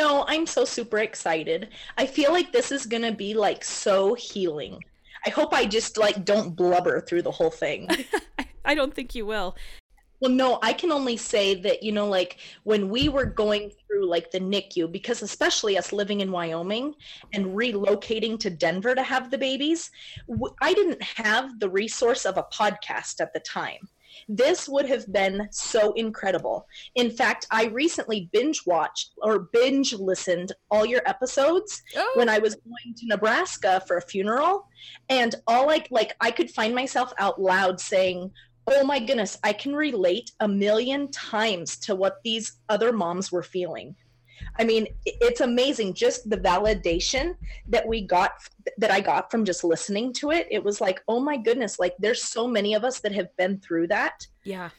No, I'm so super excited. I feel like this is going to be like so healing. I hope I just like don't blubber through the whole thing. I don't think you will. Well, no, I can only say that, you know, like when we were going through like the NICU, because especially us living in Wyoming and relocating to Denver to have the babies, I didn't have the resource of a podcast at the time. This would have been so incredible. In fact, I recently binge watched or binge listened all your episodes oh. when I was going to Nebraska for a funeral. And all like like I could find myself out loud saying, oh my goodness, I can relate a million times to what these other moms were feeling. I mean, it's amazing just the validation that we got that I got from just listening to it. It was like, oh my goodness, like there's so many of us that have been through that. Yeah.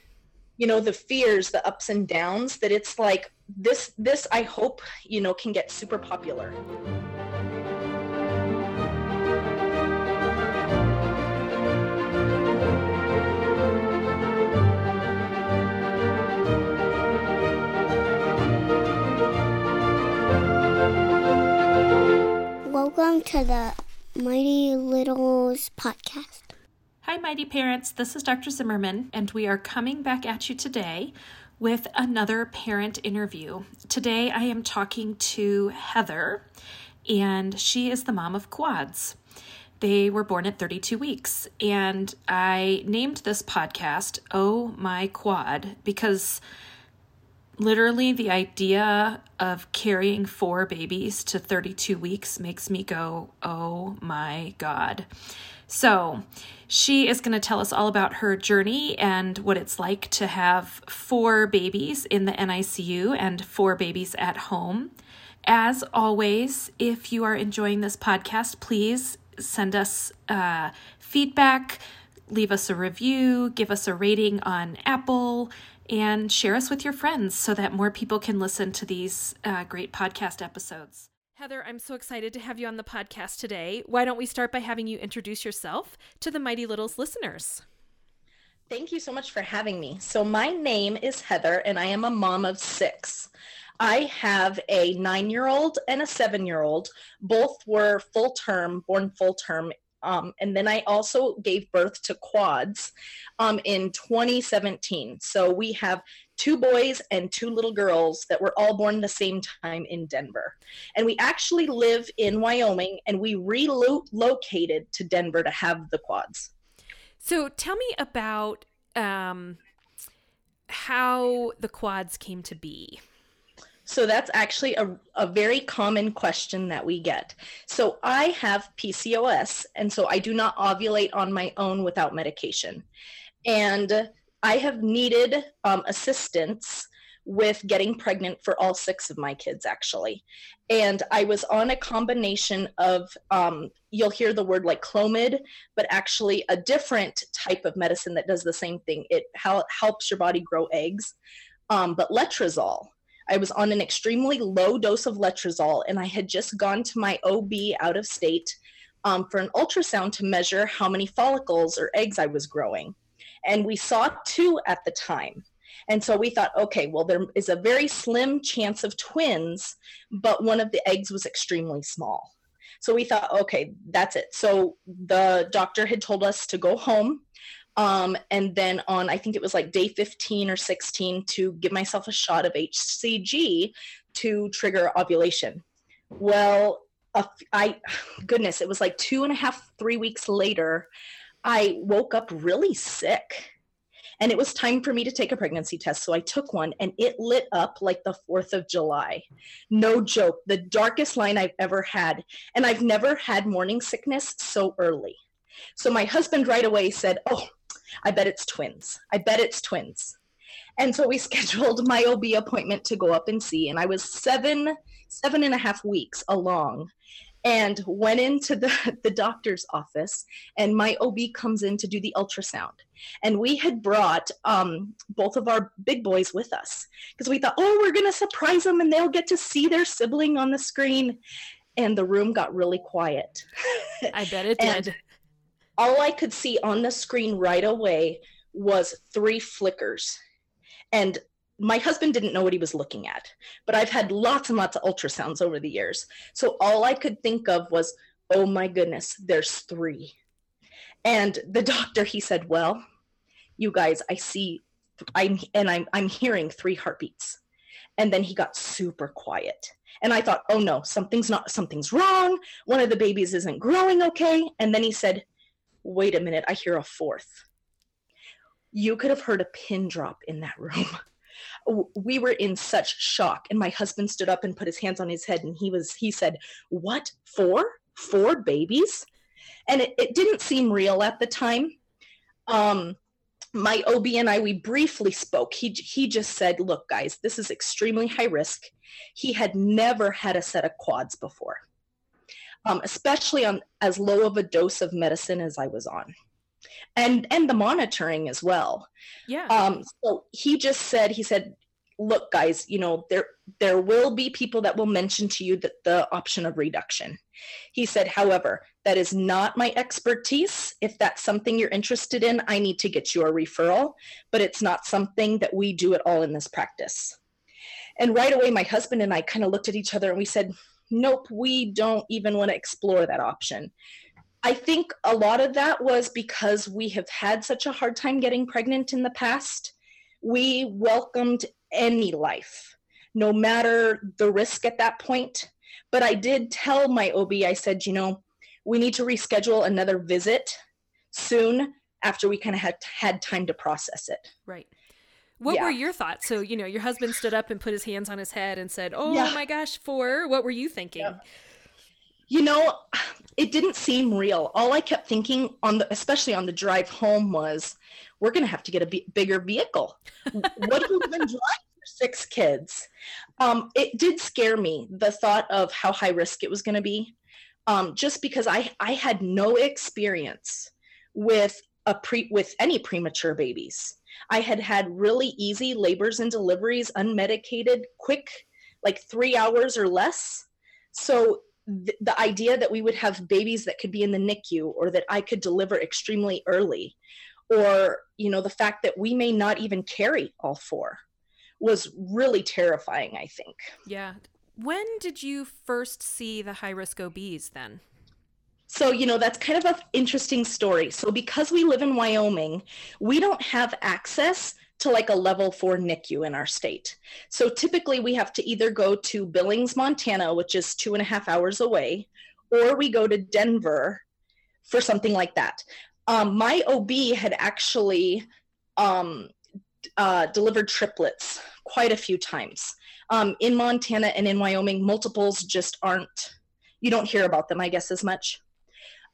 You know, the fears, the ups and downs that it's like this this I hope, you know, can get super popular. Welcome to the Mighty Littles podcast. Hi, Mighty Parents. This is Dr. Zimmerman, and we are coming back at you today with another parent interview. Today, I am talking to Heather, and she is the mom of quads. They were born at 32 weeks, and I named this podcast Oh My Quad because literally the idea of carrying four babies to 32 weeks makes me go, oh my God. So, she is going to tell us all about her journey and what it's like to have four babies in the NICU and four babies at home. As always, if you are enjoying this podcast, please send us uh, feedback, leave us a review, give us a rating on Apple and share us with your friends so that more people can listen to these uh, great podcast episodes. Heather, I'm so excited to have you on the podcast today. Why don't we start by having you introduce yourself to the Mighty Littles listeners? Thank you so much for having me. So, my name is Heather, and I am a mom of six. I have a nine year old and a seven year old. Both were full term, born full term um, and then I also gave birth to quads um, in 2017. So we have two boys and two little girls that were all born the same time in Denver. And we actually live in Wyoming and we relocated to Denver to have the quads. So tell me about um, how the quads came to be. So that's actually a, a very common question that we get. So I have PCOS, and so I do not ovulate on my own without medication. And I have needed um, assistance with getting pregnant for all six of my kids, actually. And I was on a combination of, um, you'll hear the word like Clomid, but actually a different type of medicine that does the same thing. It helps your body grow eggs, um, but letrozole. I was on an extremely low dose of letrozole, and I had just gone to my OB out of state um, for an ultrasound to measure how many follicles or eggs I was growing. And we saw two at the time. And so we thought, okay, well, there is a very slim chance of twins, but one of the eggs was extremely small. So we thought, okay, that's it. So the doctor had told us to go home um, and then on, I think it was like day 15 or 16 to give myself a shot of HCG to trigger ovulation. Well, I, goodness, it was like two and a half, three weeks later, I woke up really sick. And it was time for me to take a pregnancy test. So I took one and it lit up like the 4th of July. No joke, the darkest line I've ever had. And I've never had morning sickness so early. So my husband right away said, Oh, I bet it's twins. I bet it's twins. And so we scheduled my OB appointment to go up and see. And I was seven, seven and a half weeks along and went into the, the doctor's office and my ob comes in to do the ultrasound and we had brought um, both of our big boys with us because we thought oh we're going to surprise them and they'll get to see their sibling on the screen and the room got really quiet i bet it did all I could see on the screen right away was three flickers. And my husband didn't know what he was looking at, but I've had lots and lots of ultrasounds over the years. So all I could think of was, oh my goodness, there's three. And the doctor, he said, well, you guys, I see, I'm, and I'm, I'm hearing three heartbeats. And then he got super quiet. And I thought, oh no, something's not, something's wrong. One of the babies isn't growing okay. And then he said, wait a minute, I hear a fourth. You could have heard a pin drop in that room. we were in such shock and my husband stood up and put his hands on his head and he was he said what four? Four babies? And it, it didn't seem real at the time. Um my ob and i we briefly spoke. He he just said look guys this is extremely high risk. He had never had a set of quads before um, especially on as low of a dose of medicine as i was on. And and the monitoring as well. Yeah. Um so he just said he said look guys you know there there will be people that will mention to you that the option of reduction. He said however that is not my expertise. If that's something you're interested in i need to get you a referral but it's not something that we do at all in this practice. And right away my husband and i kind of looked at each other and we said nope we don't even want to explore that option I think a lot of that was because we have had such a hard time getting pregnant in the past. We welcomed any life, no matter the risk at that point. But I did tell my OB, I said, you know, we need to reschedule another visit soon after we kind of had had time to process it. Right. What yeah. were your thoughts? So, you know, your husband stood up and put his hands on his head and said, Oh yeah. my gosh, four. What were you thinking? Yeah you know, it didn't seem real. All I kept thinking on the, especially on the drive home was, we're going to have to get a b- bigger vehicle. what do we even drive for six kids? Um, it did scare me, the thought of how high risk it was going to be, um, just because I, I had no experience with a pre with any premature babies. I had had really easy labors and deliveries, unmedicated, quick, like three hours or less. So the, the idea that we would have babies that could be in the NICU or that I could deliver extremely early or you know the fact that we may not even carry all four was really terrifying i think. Yeah. When did you first see the high risk obs then so you know that's kind of an interesting story so because we live in wyoming we don't have access to like a level four NICU in our state. So typically we have to either go to Billings, Montana, which is two and a half hours away, or we go to Denver for something like that. Um, my OB had actually um, uh, delivered triplets quite a few times. Um, in Montana and in Wyoming, multiples just aren't, you don't hear about them, I guess, as much.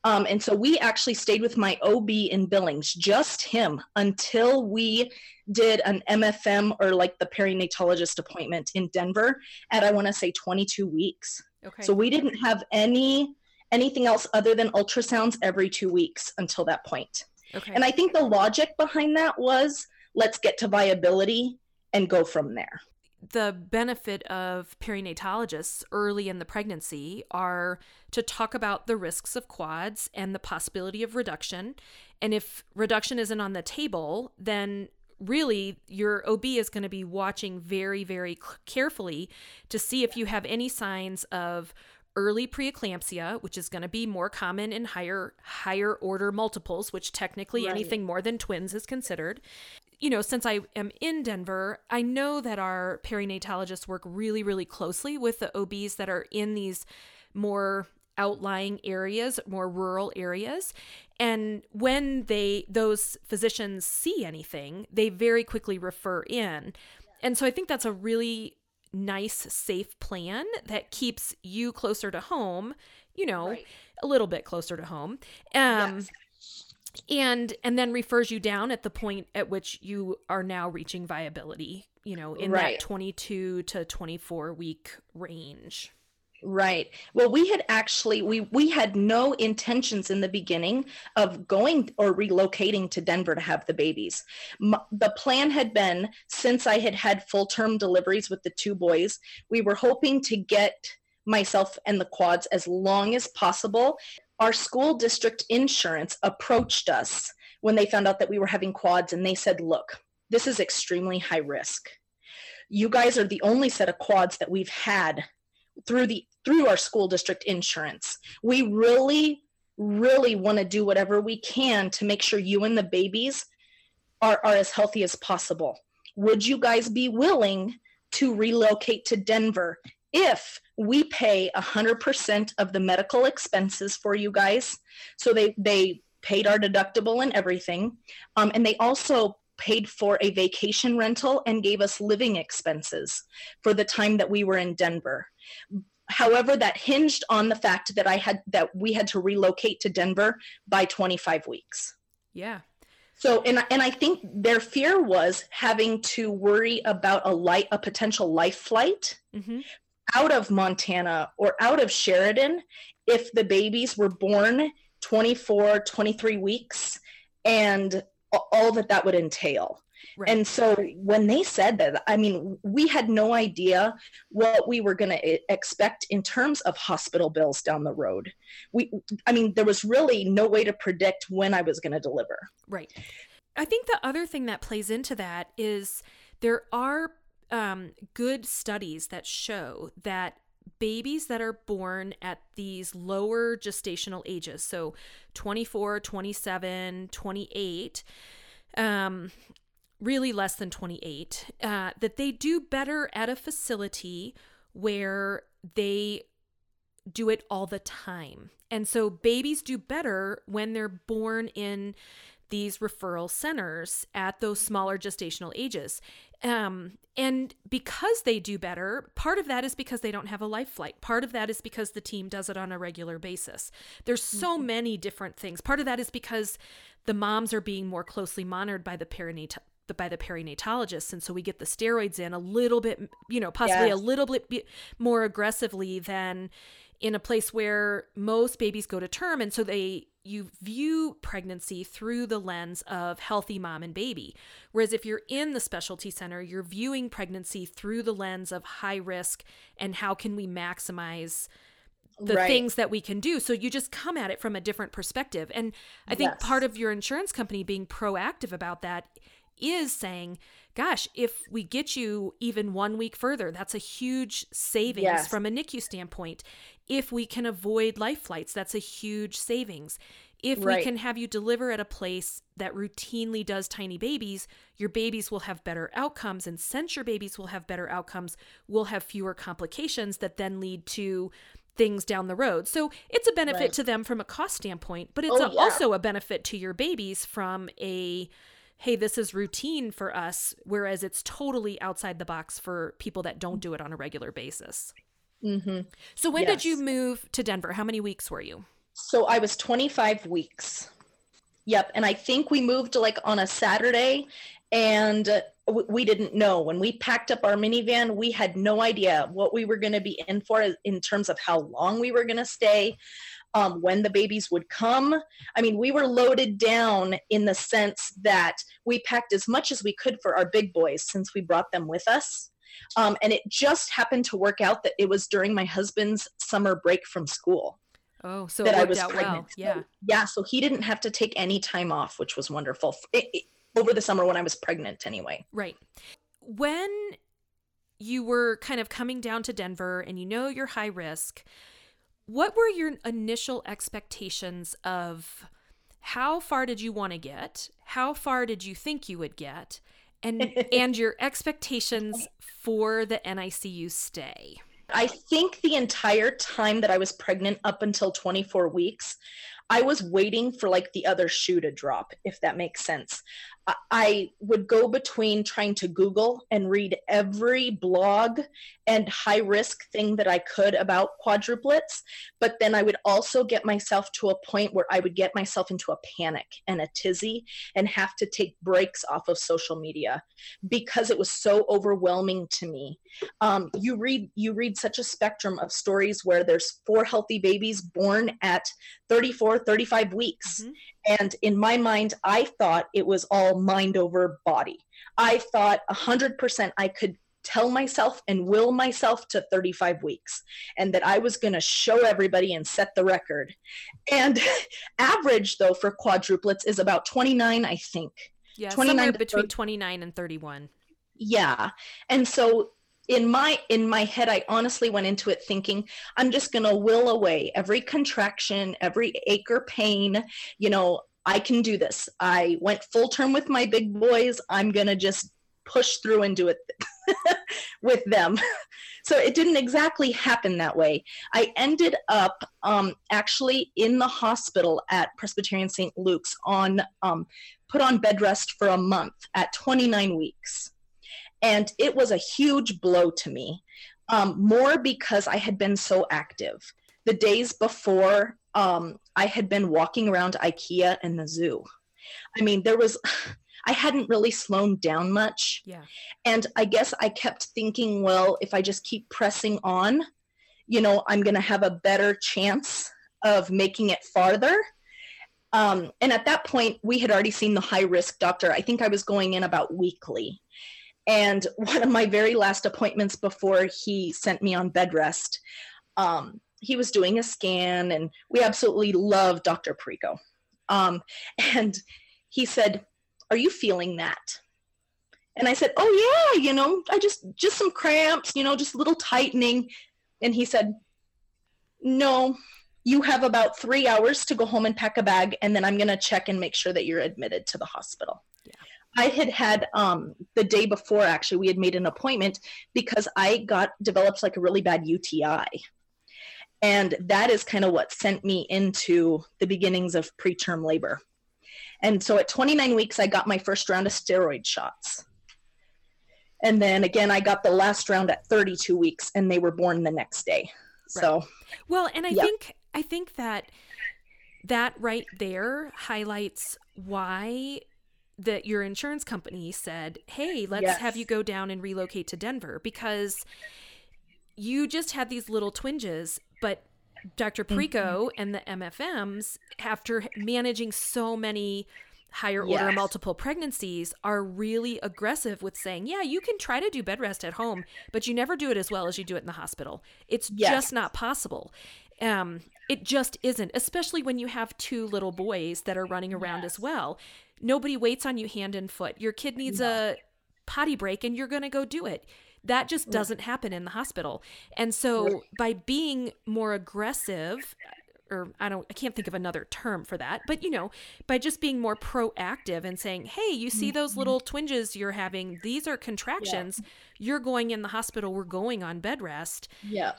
Um, and so we actually stayed with my OB in Billings, just him, until we did an MFM or like the perinatologist appointment in Denver at I want to say 22 weeks. Okay. So we didn't have any anything else other than ultrasounds every 2 weeks until that point. Okay. And I think the logic behind that was let's get to viability and go from there the benefit of perinatologists early in the pregnancy are to talk about the risks of quads and the possibility of reduction. And if reduction isn't on the table, then really your OB is going to be watching very, very carefully to see if you have any signs of early preeclampsia, which is going to be more common in higher higher order multiples, which technically right. anything more than twins is considered you know, since I am in Denver, I know that our perinatologists work really, really closely with the OBs that are in these more outlying areas, more rural areas. And when they those physicians see anything, they very quickly refer in. And so I think that's a really nice safe plan that keeps you closer to home, you know, right. a little bit closer to home. Um yes and and then refers you down at the point at which you are now reaching viability you know in right. that 22 to 24 week range. Right. Well we had actually we we had no intentions in the beginning of going or relocating to denver to have the babies. M- the plan had been since i had had full term deliveries with the two boys we were hoping to get myself and the quads as long as possible our school district insurance approached us when they found out that we were having quads and they said, look, this is extremely high risk. you guys are the only set of quads that we've had through the through our school district insurance. We really really want to do whatever we can to make sure you and the babies are, are as healthy as possible. Would you guys be willing to relocate to Denver if we pay 100% of the medical expenses for you guys? So they, they paid our deductible and everything. Um, and they also paid for a vacation rental and gave us living expenses for the time that we were in Denver. However, that hinged on the fact that I had that we had to relocate to Denver by 25 weeks. Yeah. So and and I think their fear was having to worry about a light a potential life flight mm-hmm. Out of Montana or out of Sheridan if the babies were born 24 23 weeks and all that that would entail. Right. And so when they said that, I mean, we had no idea what we were going to expect in terms of hospital bills down the road. We, I mean, there was really no way to predict when I was going to deliver. Right. I think the other thing that plays into that is there are um, good studies that show that babies that are born at these lower gestational ages, so 24, 27, 28, um, really less than 28, uh, that they do better at a facility where they do it all the time. And so babies do better when they're born in these referral centers at those smaller gestational ages. Um, and because they do better, part of that is because they don't have a life flight. Part of that is because the team does it on a regular basis. There's so mm-hmm. many different things. Part of that is because the moms are being more closely monitored by the perinatal by the perinatologist and so we get the steroids in a little bit you know possibly yes. a little bit more aggressively than in a place where most babies go to term and so they you view pregnancy through the lens of healthy mom and baby whereas if you're in the specialty center you're viewing pregnancy through the lens of high risk and how can we maximize the right. things that we can do. So you just come at it from a different perspective. And I think yes. part of your insurance company being proactive about that is saying, gosh, if we get you even one week further, that's a huge savings yes. from a NICU standpoint. If we can avoid life flights, that's a huge savings. If right. we can have you deliver at a place that routinely does tiny babies, your babies will have better outcomes. And since your babies will have better outcomes, we'll have fewer complications that then lead to things down the road. So it's a benefit right. to them from a cost standpoint, but it's oh, a, yeah. also a benefit to your babies from a hey, this is routine for us, whereas it's totally outside the box for people that don't do it on a regular basis. Mm-hmm. So when yes. did you move to Denver? How many weeks were you? So I was 25 weeks. Yep. And I think we moved like on a Saturday and we didn't know when we packed up our minivan we had no idea what we were going to be in for in terms of how long we were going to stay um, when the babies would come i mean we were loaded down in the sense that we packed as much as we could for our big boys since we brought them with us um, and it just happened to work out that it was during my husband's summer break from school Oh, so that I was pregnant. Well. Yeah. So, yeah. So he didn't have to take any time off, which was wonderful. It, it, over the summer when I was pregnant anyway. Right. When you were kind of coming down to Denver and you know you're high risk, what were your initial expectations of how far did you want to get? How far did you think you would get? And and your expectations for the NICU stay? I think the entire time that I was pregnant up until 24 weeks, I was waiting for like the other shoe to drop, if that makes sense. I would go between trying to Google and read every blog and high risk thing that I could about quadruplets. But then I would also get myself to a point where I would get myself into a panic and a tizzy and have to take breaks off of social media because it was so overwhelming to me. Um, you read you read such a spectrum of stories where there's four healthy babies born at 34, 35 weeks. Mm-hmm. And in my mind, I thought it was all mind over body. I thought 100% I could tell myself and will myself to 35 weeks and that I was going to show everybody and set the record. And average though for quadruplets is about 29, I think. Yeah, 29 somewhere between 30. 29 and 31. Yeah. And so in my in my head i honestly went into it thinking i'm just going to will away every contraction every ache or pain. You know i can do this. I went full term with my big boys. I'm going to just push through and do it with them. So it didn't exactly happen that way. I ended up um, actually in the hospital at presbyterian st luke's on um, put on bed rest for a month at 29 weeks and it was a huge blow to me, um, more because I had been so active. The days before, um, I had been walking around IKEA and the zoo. I mean, there was, I hadn't really slowed down much. Yeah. And I guess I kept thinking, well, if I just keep pressing on, you know, I'm going to have a better chance of making it farther. Um, and at that point, we had already seen the high risk doctor. I think I was going in about weekly. And one of my very last appointments before he sent me on bed rest, um, he was doing a scan, and we absolutely love Dr. Perico. Um, and he said, Are you feeling that? And I said, Oh yeah, you know, I just just some cramps, you know, just a little tightening. And he said, No, you have about three hours to go home and pack a bag, and then I'm gonna check and make sure that you're admitted to the hospital. I had had um, the day before actually we had made an appointment because I got developed like a really bad UTI. And that is kind of what sent me into the beginnings of preterm labor. And so at 29 weeks, I got my first round of steroid shots. And then again, I got the last round at 32 weeks, and they were born the next day. Right. So, well, and I yeah. think I think that that right there highlights why that your insurance company said, "Hey, let's yes. have you go down and relocate to Denver because you just had these little twinges, but Dr. Perico mm-hmm. and the MFMs, after managing so many higher yes. order multiple pregnancies, are really aggressive with saying, yeah, you can try to do bed rest at home, but you never do it as well as you do it in the hospital. It's yes. just not possible. Um, it just isn't, especially when you have two little boys that are running around yes. as well. Nobody waits on you hand and foot. Your kid needs a potty break and you're going to go do it. That just doesn't happen in the hospital. And so by being more aggressive, or I don't I can't think of another term for that, but you know, by just being more proactive and saying, "Hey, you see those mm-hmm. little twinges you're having? These are contractions. Yeah. You're going in the hospital. We're going on bed rest." Yeah.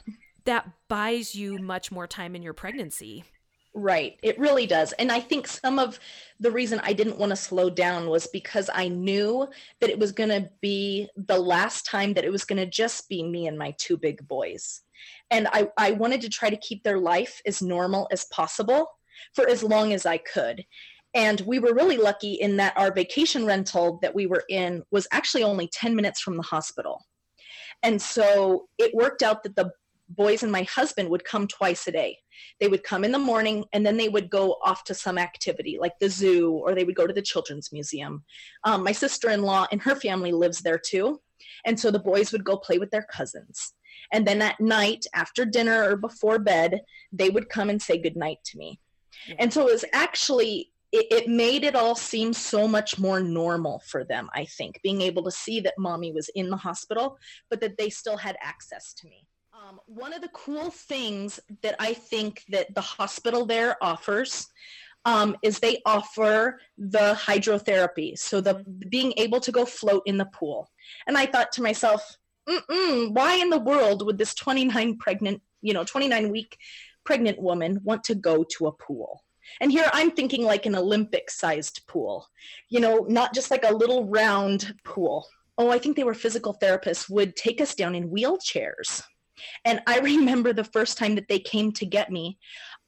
That buys you much more time in your pregnancy. Right. It really does. And I think some of the reason I didn't want to slow down was because I knew that it was going to be the last time that it was going to just be me and my two big boys. And I, I wanted to try to keep their life as normal as possible for as long as I could. And we were really lucky in that our vacation rental that we were in was actually only 10 minutes from the hospital. And so it worked out that the boys and my husband would come twice a day. They would come in the morning and then they would go off to some activity like the zoo or they would go to the children's museum. Um, my sister in law and her family lives there too. And so the boys would go play with their cousins. And then at night, after dinner or before bed, they would come and say goodnight to me. And so it was actually it, made it all seem so much more normal for them, I think, being able to see that mommy was in the hospital, but that they still had access to me. Um, one of the cool things that I think that the hospital there offers um, is they offer the hydrotherapy, so the being able to go float in the pool. And I thought to myself, why in the world would this 29 pregnant, you know, 29 week pregnant woman want to go to a pool? And here I'm thinking like an Olympic sized pool, you know, not just like a little round pool. Oh, I think they were physical therapists would take us down in wheelchairs and I remember the first time that they came to get me,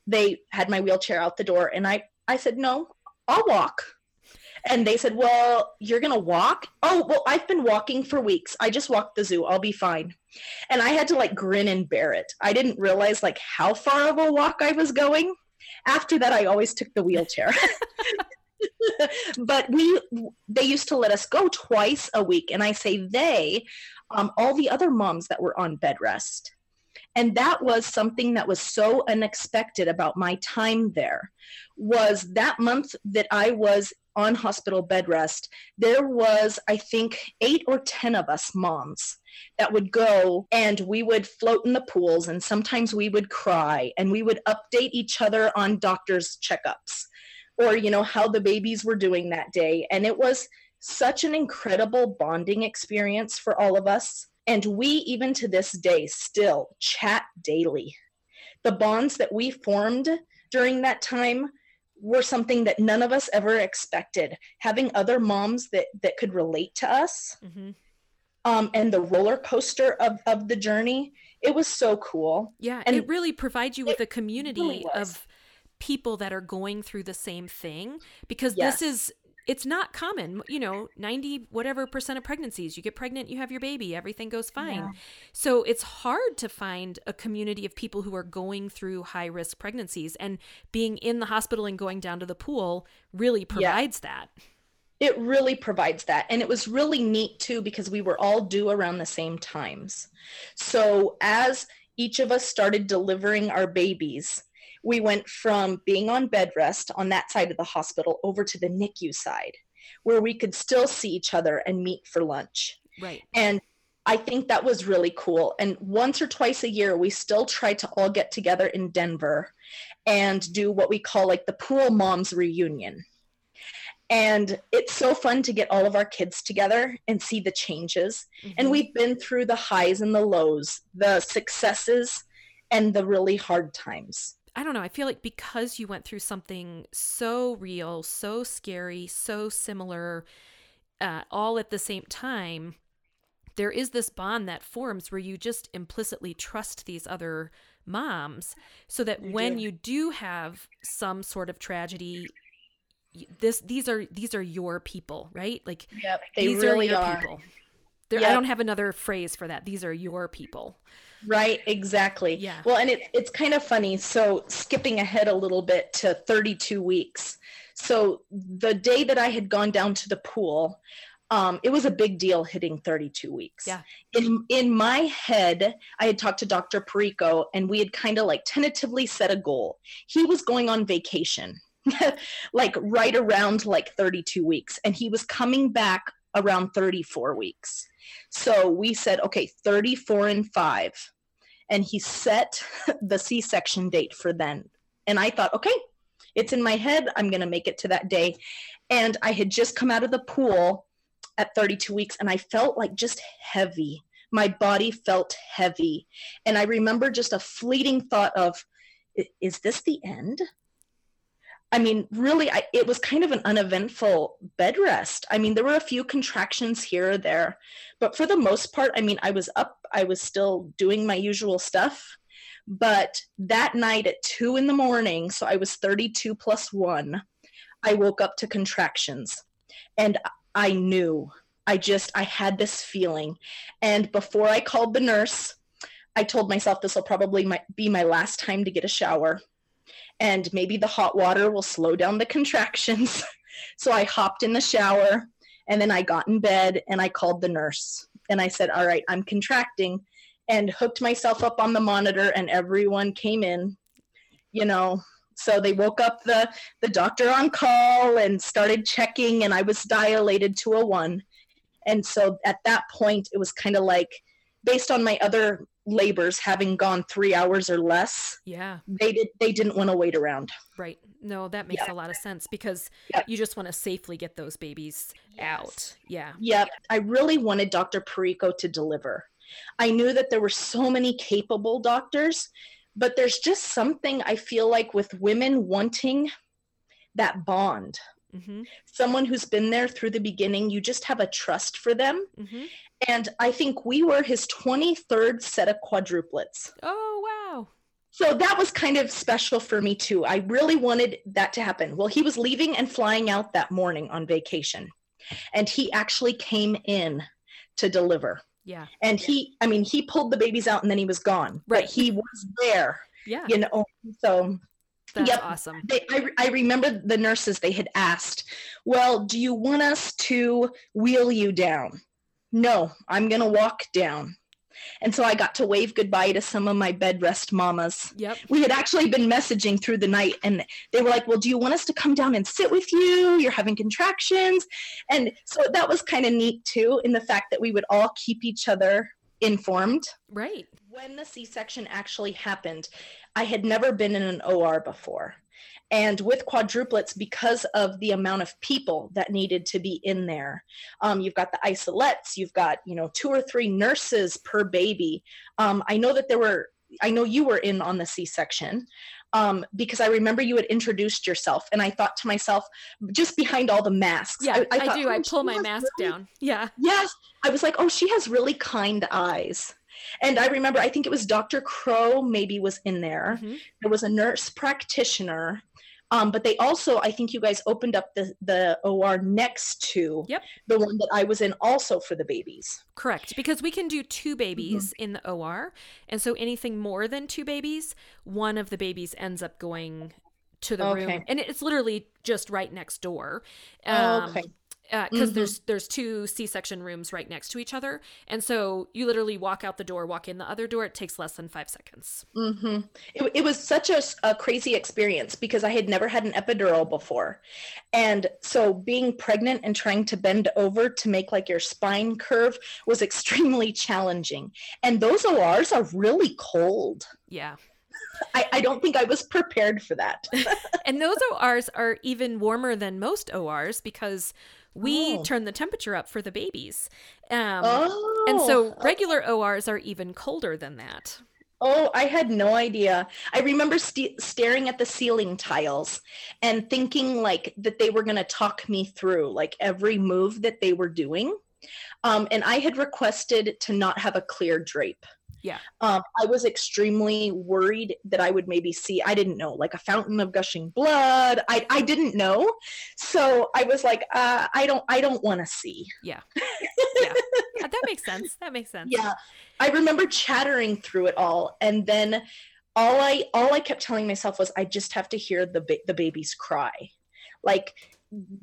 they had my wheelchair out the door and I, I said, no, I'll walk. And they said, well, you're going to walk? Oh, well, I've been walking for weeks. I just walked the zoo. I'll be fine. And I had to like grin and bear it. I didn't realize like how far of a walk I was going. After that, I always took the wheelchair. but we they used to let us go twice a week and i say they um, all the other moms that were on bed rest. and that was something that was so unexpected about my time there was that month that i was on hospital bed rest there was i think 8 or 10 of us moms that would go and we would float in the pools and sometimes we would cry and we would update each other on doctors checkups or you know how the babies were doing that day and it was such an incredible bonding experience for all of us and we, even to this day, still chat daily. The bonds that we formed during that time were something that none of us ever expected. Having other moms that, that could relate to us mm-hmm. um, and the roller coaster of, of the journey, it was so cool. Yeah, and it really provides you with a community really of people that are going through the same thing because yes. this is it's not common you know 90 whatever percent of pregnancies you get pregnant you have your baby everything goes fine yeah. so it's hard to find a community of people who are going through high risk pregnancies and being in the hospital and going down to the pool really provides yeah. that it really provides that and it was really neat too because we were all due around the same times so as each of us started delivering our babies we went from being on bed rest on that side of the hospital over to the NICU side, where we could still see each other and meet for lunch. Right. And I think that was really cool. And once or twice a year, we still try to all get together in Denver and do what we call like the pool moms reunion. And it's so fun to get all of our kids together and see the changes. Mm-hmm. And we've been through the highs and the lows, the successes and the really hard times. I don't know. I feel like because you went through something so real, so scary, so similar, uh, all at the same time, there is this bond that forms where you just implicitly trust these other moms so that you when do. you do have some sort of tragedy this these are these are your people right like yep, these really are your are. people yep. i don't have another phrase for that these are your people Right, exactly. Yeah. Well, and it, it's kind of funny. So, skipping ahead a little bit to 32 weeks. So, the day that I had gone down to the pool, um, it was a big deal hitting 32 weeks. Yeah. In in my head, I had talked to Dr. Perico, and we had kind of like tentatively set a goal. He was going on vacation, like right around like 32 weeks, and he was coming back around 34 weeks. So we said, okay, 34 and 5. And he set the C section date for then. And I thought, okay, it's in my head. I'm going to make it to that day. And I had just come out of the pool at 32 weeks and I felt like just heavy. My body felt heavy. And I remember just a fleeting thought of, is this the end? I mean, really, I, it was kind of an uneventful bed rest. I mean, there were a few contractions here or there, but for the most part, I mean, I was up, I was still doing my usual stuff. But that night at two in the morning, so I was 32 plus one, I woke up to contractions. And I knew, I just, I had this feeling. And before I called the nurse, I told myself this will probably be my last time to get a shower and maybe the hot water will slow down the contractions. so I hopped in the shower and then I got in bed and I called the nurse and I said, All right, I'm contracting and hooked myself up on the monitor and everyone came in, you know. So they woke up the, the doctor on call and started checking and I was dilated to a one. And so at that point, it was kind of like, based on my other labors having gone three hours or less yeah. they did they didn't want to wait around. Right. No that makes yeah. a lot of sense because yeah. you just want to safely get those babies yes. out yeah. Yeah i really wanted dr perico to deliver. I knew that there were so many capable doctors but there's just something i feel like with women wanting that bond Mm-hmm. Someone who's been there through the beginning, you just have a trust for them. Mm-hmm. And I think we were his 23rd set of quadruplets. Oh, wow. So that was kind of special for me too. I really wanted that to happen. Well, he was leaving and flying out that morning on vacation. And he actually came in to deliver. Yeah. And he, I mean, he pulled the babies out and then he was gone. Right. But he was there. Yeah. You know, so that's yep. awesome. They, I, I remember the nurses, they had asked, Well, do you want us to wheel you down? no, I'm going to walk down. And so I got to wave goodbye to some of my bed rest mamas. Yep. We had actually been messaging through the night and they were like, Well, do you want us to come down and sit with you? You're having contractions. And so that was kind of neat too, in the fact that we would all keep each other informed. Right. When the C section actually happened, I had never been in an OR before. And with quadruplets, because of the amount of people that needed to be in there, um, you've got the isolettes, you've got, you know, two or three nurses per baby. Um, I know that there were, I know you were in on the C section. Um, because I remember you had introduced yourself, and I thought to myself, just behind all the masks. Yeah, I, thought, do. I "Oh, pull my mask really down. Yeah. Yes. I was like, oh, she has really kind eyes. And I remember, I think it was Dr. Crow maybe was in there. Mhm. There was a nurse practitioner. Um, but they also, I think you guys opened up the, the OR next to Yep. the one that I was in also for the babies. Correct, because we can do two babies Mm-hmm. in the OR, and so anything more than two babies, one of the babies ends up going to the room, and it's literally just right next door. Oh, okay. Because Mhm. there's there's two C-section rooms right next to each other, and so you literally walk out the door, walk in the other door. It takes less than five seconds. hmm It, it was such a crazy experience because I had never had an epidural before. And so being pregnant and trying to bend over to make like your spine curve was extremely challenging. And those ORs are really cold. Yeah, I, I don't think I was prepared for that. and those ORs are even warmer than most ORs because we Oh. turn the temperature up for the babies. Um, oh. And so regular ORs are even colder than that. Oh, I had no idea. I remember st- staring at the ceiling tiles and thinking like that they were going to talk me through like every move that they were doing. Um, and I had requested to not have a clear drape. Yeah. Um, I was extremely worried that I would maybe see, I didn't know, like a fountain of gushing blood. I, I didn't know. So I was like, uh, I don't, I don't want to see. Yeah. yeah. That makes sense. That makes sense. Yeah. I remember chattering through it all and then all I all I kept telling myself was I just have to hear the ba- the babies cry. Like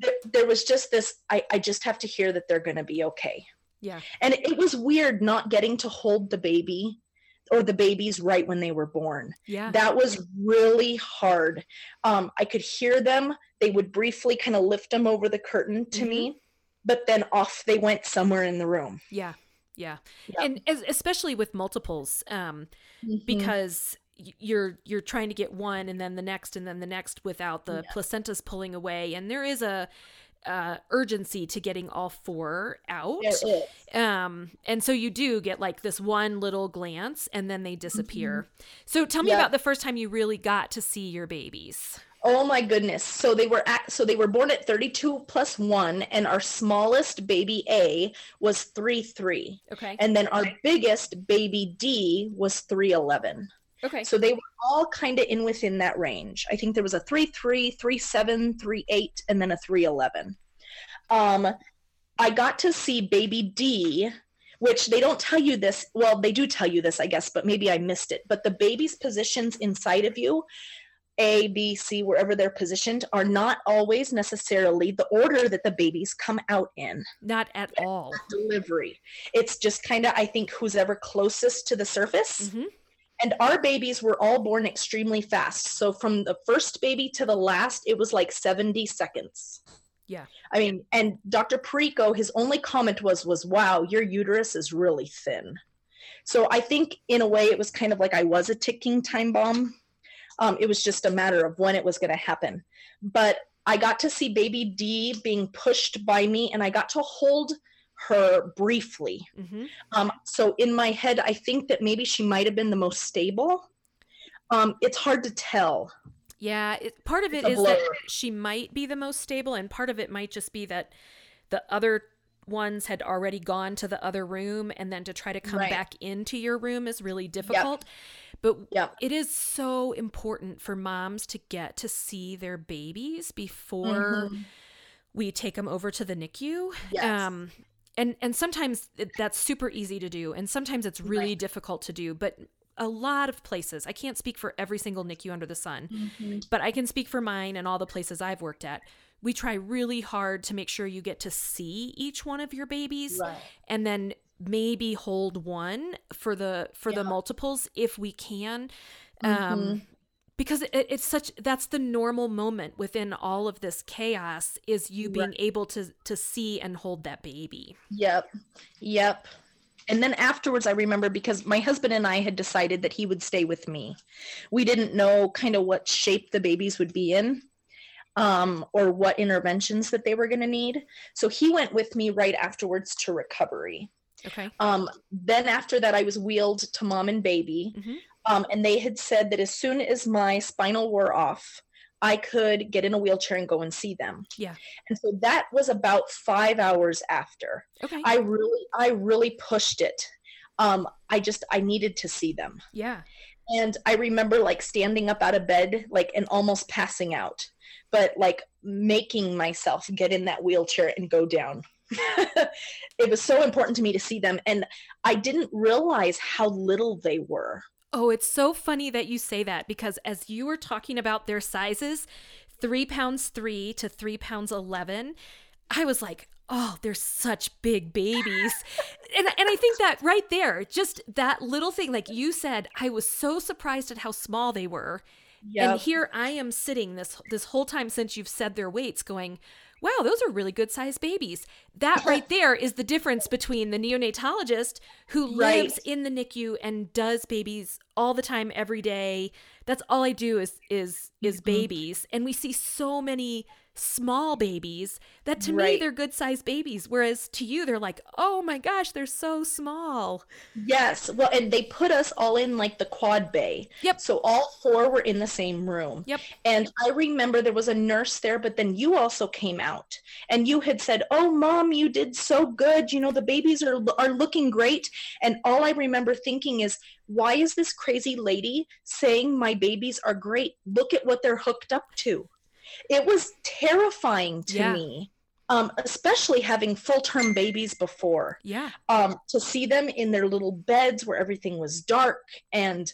th- there was just this I I just have to hear that they're going to be okay. Yeah. And it was weird not getting to hold the baby or the babies right when they were born. Yeah. That was really hard. Um, I could hear them. They would briefly kind of lift them over the curtain to Mhm. me, but then off they went somewhere in the room. Yeah. Yeah. Yep. And as, especially with multiples, um, Mhm. because you're you're trying to get one and then the next and then the next without the Yeah. placentas pulling away, and there is a uh, urgency to getting all four out. Um, and so you do get like this one little glance and then they disappear. So tell me Mm-hmm. Yeah. about the first time you really got to see your babies. Oh my goodness. So they were at so they were born at 32 plus 1 and our smallest baby A was 3 3. Okay. And then our biggest baby D was 311. Okay. So they were all kind of in within that range. I think there was a 3 3, 3 7, 3 8 and then a 311. Um I got to see baby D which they don't tell you this. Well, they do tell you this, I guess, but maybe I missed it. But the baby's positions inside of you a, B, C, wherever they're positioned, are not always necessarily the order that the babies come out in Not at all. delivery. It's just kind of, I think, who's ever closest to the surface. Mhm. And our babies were all born extremely fast. So from the first baby to the last, it was like 70 seconds. Yeah. I mean, and Dr. Perico, his only comment was, was, wow, your uterus is really thin. So I think in a way it was kind of like I was a ticking time bomb. Um, it was just a matter of when it was going to happen. But I got to see baby D being pushed by me and I got to hold her briefly. hmm Um, so in my head, I think that maybe she might have been the most stable. Um, it's hard to tell. Yeah. It, part of it It's a that she might be the most stable, and part of it might just be that the other ones had already gone to the other room, and then to try to come Right. back into your room is really difficult. But Yep. it is so important for moms to get to see their babies before Mhm. we take them over to the NICU. Yes. Um, and and sometimes it, that's super easy to do, and sometimes it's really Right. difficult to do. But a lot of places, I can't speak for every single NICU under the sun, Mhm. but I can speak for mine and all the places I've worked at. We try really hard to make sure you get to see each one of your babies, Right. and then maybe hold one for the for the multiples if we can. Mhm. Um because it, it's such that's the normal moment within all of this chaos is you being able to to see and hold that baby. Yep. Yep. And then afterwards, I remember because my husband and I had decided that he would stay with me. We didn't know kind of what shape the babies would be in um, or what interventions that they were going to need. So he went with me right afterwards to recovery. Okay. Um, then after that, I was wheeled to mom and baby. Mhm. Um, and they had said that as soon as my spinal wore off, I could get in a wheelchair and go and see them. Yeah. And so that was about five hours after. Okay. I really, I really pushed it. Um, I just, I needed to see them. yeah. And I remember like standing up out of bed, like, and almost passing out, but like making myself get in that wheelchair and go down. it was so important to me to see them. And I didn't realize how little they were. Oh, it's so funny that you say that because as you were talking about their sizes, three pounds three to three pounds 11, I was like, oh, they're such big babies. and, and I think that right there, just that little thing, like you said, I was so surprised at how small they were. And here I am sitting this this whole time since you've said their weights going, wow, those are really good sized babies. That right there is the difference between the neonatologist who Right. lives in the NICU and does babies all the time every day. That's all I do is is is Mhm. babies. And we see so many small babies that to me they're good sized babies whereas to you they're like oh my gosh they're so small Yes. Well, and they put us all in like the quad bay. Yep. So all four were in the same room. Yep. And I remember there was a nurse there, but then you also came out and you had said, "Oh, mom, you did so good. You know, the babies are are looking great." And all I remember thinking is, "Why is this crazy lady saying my babies are great? Look at what they're hooked up to." It was terrifying to Yeah. me. Um, especially having full-term babies before yeah um, to see them in their little beds where everything was dark and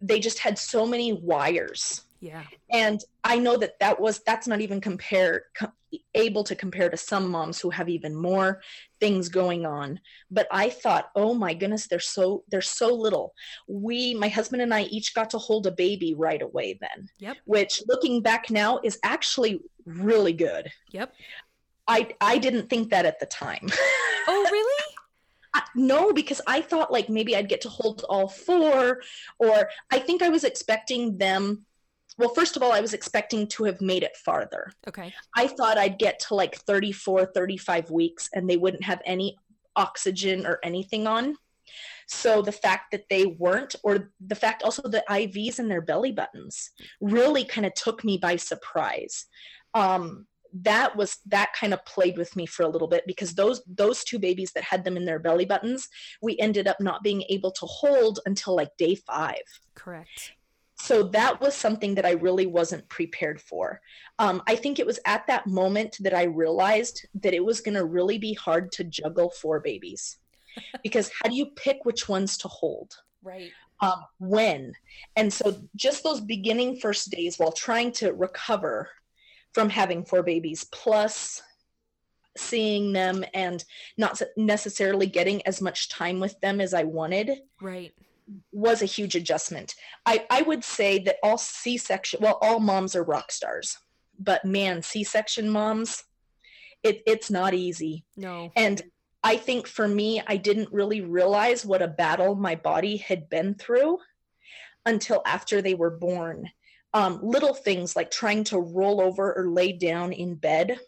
they just had so many wires yeah. And i know that that was that's not even compared co- able to compare to some moms who have even more things going on. But i thought oh my goodness they're so they're so little. We my husband and i each got to hold a baby right away then Yep. which looking back now is actually really good. Yep. I i didn't think that at the time. Oh really? I, no, because I thought like maybe I'd get to hold all four, or I think I was expecting them. Well, first of all, I was expecting to have made it farther. okay I thought I'd get to like 34, 35 weeks and they wouldn't have any oxygen or anything on. So the fact that they weren't, or the fact also the IVs in their belly buttons, really kind of took me by surprise. Um, that was that kind of played with me for a little bit because those those two babies that had them in their belly buttons, we ended up not being able to hold until like day five correct so that was something that I really wasn't prepared for. Um, I think it was at that moment that I realized that it was going to really be hard to juggle four babies because how do you pick which ones to hold? right Um, when? And so just those beginning first days while trying to recover from having four babies, plus seeing them and not necessarily getting as much time with them as I wanted right was a huge adjustment. I, I would say that all C section, well, all moms are rock stars, but man, C section moms, it, it's not easy. no And I think for me, I didn't really realize what a battle my body had been through until after they were born. Um, little things like trying to roll over or lay down in bed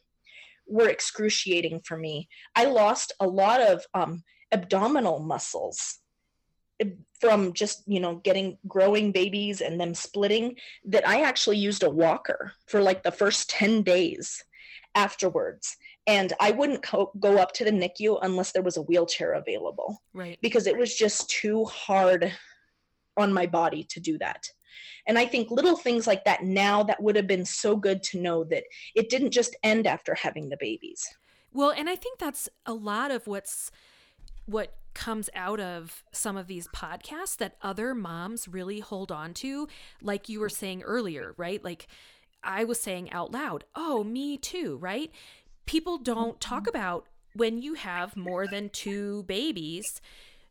were excruciating for me. I lost a lot of um, abdominal muscles from just you know getting growing babies and them splitting that i actually used a walker for like the first 10 days afterwards. And i wouldn't co- go up to the nicu unless there was a wheelchair available. Right. Because it was just too hard on my body to do that. And i think little things like that now that would have been so good to know that it didn't just end after having the babies. Well, and I think that's a lot of what's what comes out of some of these podcasts that other moms really hold on to, like you were saying earlier, right? Like I was saying out loud, "Oh, me too," right? People don't talk about when you have more than two babies,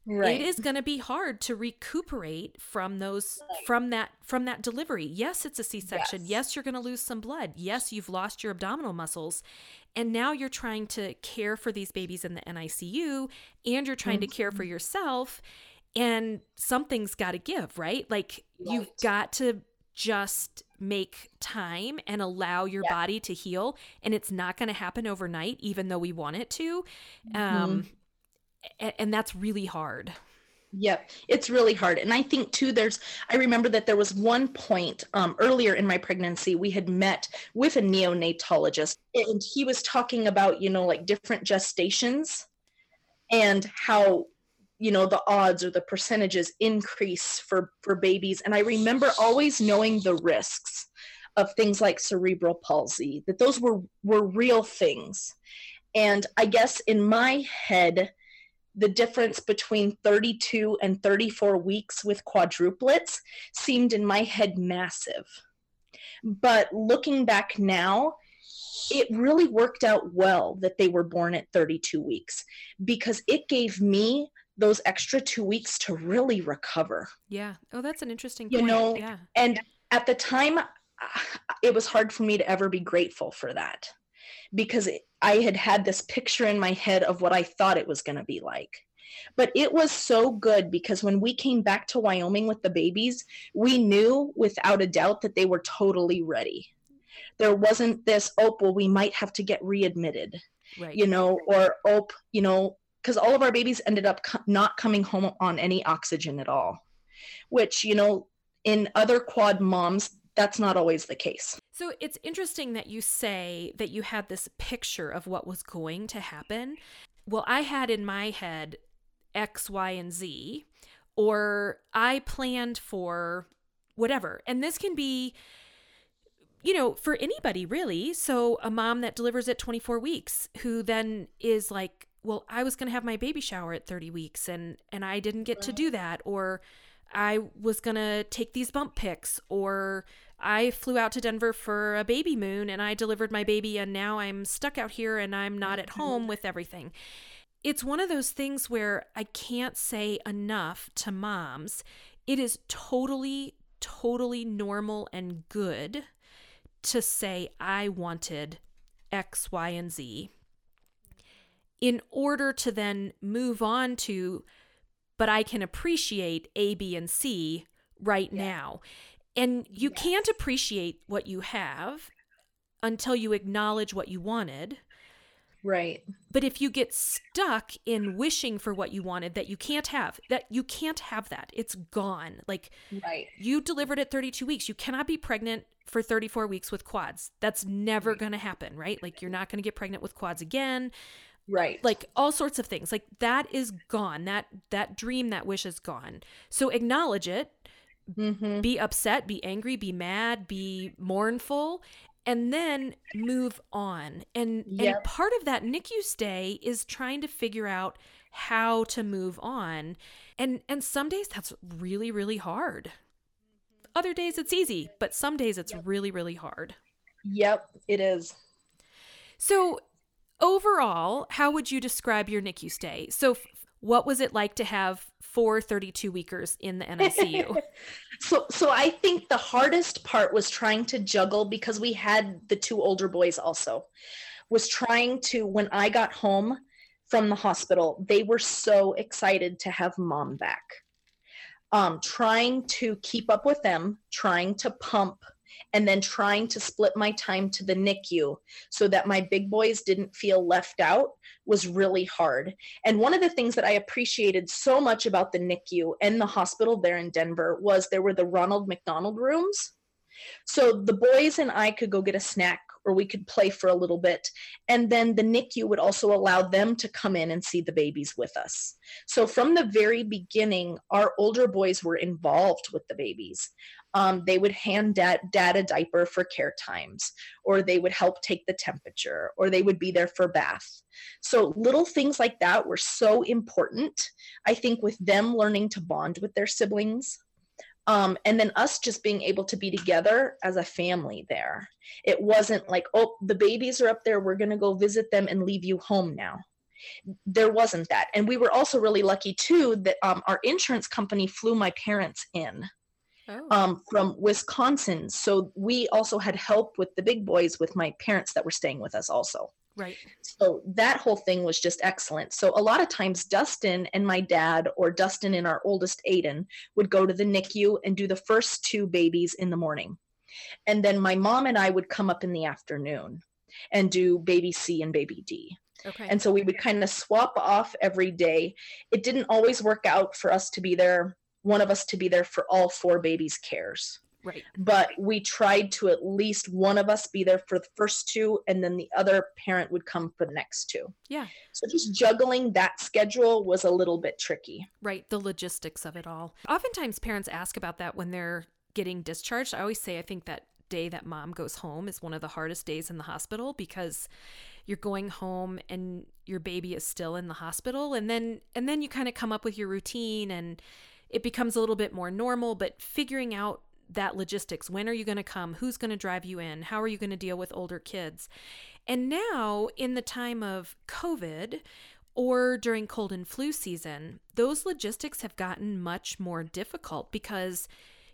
Right. it is going to be hard to recuperate from those from that from that delivery. Yes it's a c-section. Yes, Yes. you're going to lose some blood. Yes you've lost your abdominal muscles. And now you're trying to care for these babies in the nicu and you're trying to care for yourself and something's got to give right? Like you've got to just make time and allow your Yeah. body to heal and it's not going to happen overnight even though we want it to. Mm-hmm. um and that's really hard Yep, it's really hard. And I think too, there's, I remember that there was one point um, earlier in my pregnancy, we had met with a neonatologist and he was talking about, you know, like different gestations and how, you know, the odds or the percentages increase for, for babies. And I remember always knowing the risks of things like cerebral palsy, that those were, were real things. And I guess in my head, the difference between 32 and 34 weeks with quadruplets seemed in my head massive. But looking back now, it really worked out well that they were born at 32 weeks because it gave me those extra two weeks to really recover. Yeah. Oh, that's an interesting You know, yeah. And at the time, uh, it was hard for me to ever be grateful for that because it, I had had this picture in my head of what I thought it was going to be like. But it was so good because when we came back to Wyoming with the babies, we knew without a doubt that they were totally ready. There wasn't this, oh, well, we might have to get readmitted, Right. you know, or, oh, you know, because all of our babies ended up co- not coming home on any oxygen at all, which, you know, in other quad moms, that's not always the case. So it's interesting that you say that you had this picture of what was going to happen. Well, I had in my head X, Y, and Z, or I planned for whatever. And this can be, you know, for anybody really. So a mom that delivers at 24 weeks who then is like, well, I was going to have my baby shower at 30 weeks and and I didn't get to do that or I was going to take these bump pics or I flew out to Denver for a baby moon and I delivered my baby and now I'm stuck out here and I'm not at home with everything. It's one of those things where I can't say enough to moms. It is totally totally normal and good to say I wanted X, Y, and Z in order to then move on to, but I can appreciate A, B, and C right now. And you can't appreciate what you have until you acknowledge what you wanted. Right. But if you get stuck in wishing for what you wanted that you can't have, that you can't have that. It's gone. Like Right. you delivered at 32 weeks. You cannot be pregnant for 34 weeks with quads. That's never going to happen, right? Like you're not going to get pregnant with quads again. Right. Like all sorts of things. Like that is gone. That that dream, that wish is gone. So acknowledge it. mm-hmm. Be upset, be angry, be mad, be mournful, and then move on. And and part of that NICU stay is trying to figure out how to move on. And and some days that's really really hard. Other days it's easy, but some days it's really really hard. Yep, it is. So, overall, how would you describe your NICU stay? So, f- what was it like to have four 32 weekers in the NICU? So so I think the hardest part was trying to juggle because we had the two older boys also. Was trying to when I got home from the hospital, they were so excited to have mom back. Um, trying to keep up with them, trying to pump, and then trying to split my time to the NICU so that my big boys didn't feel left out was really hard. And one of the things that I appreciated so much about the NICU and the hospital there in Denver was there were the Ronald McDonald rooms. So the boys and I could go get a snack or we could play for a little bit. And then the NICU would also allow them to come in and see the babies with us. So from the very beginning, our older boys were involved with the babies. Um, they would hand dad, dad a diaper for care times, or they would help take the temperature, or they would be there for bath. So little things like that were so important. I think with them learning to bond with their siblings, um, and then us just being able to be together as a family there. It wasn't like, oh, the babies are up there, we're gonna go visit them and leave you home now. there wasn't that and we were also really lucky too that um, our insurance company flew my parents in oh. um, from wisconsin so we also had help with the big boys with my parents that were staying with us also right so that whole thing was just excellent so a lot of times dustin and my dad or dustin and our oldest aiden would go to the nicu and do the first two babies in the morning and then my mom and i would come up in the afternoon and do baby c and baby d Okay. And so we would kind of swap off every day. It didn't always work out for us to be there, one of us to be there for all four babies' cares. Right. But we tried to at least one of us be there for the first two, and then the other parent would come for the next two. Yeah. So just juggling that schedule was a little bit tricky. Right. The logistics of it all. Oftentimes, parents ask about that when they're getting discharged. I always say, I think that day that mom goes home is one of the hardest days in the hospital because you're going home and your baby is still in the hospital and then and then you kind of come up with your routine and it becomes a little bit more normal but figuring out that logistics when are you going to come who's going to drive you in how are you going to deal with older kids and now in the time of covid or during cold and flu season those logistics have gotten much more difficult because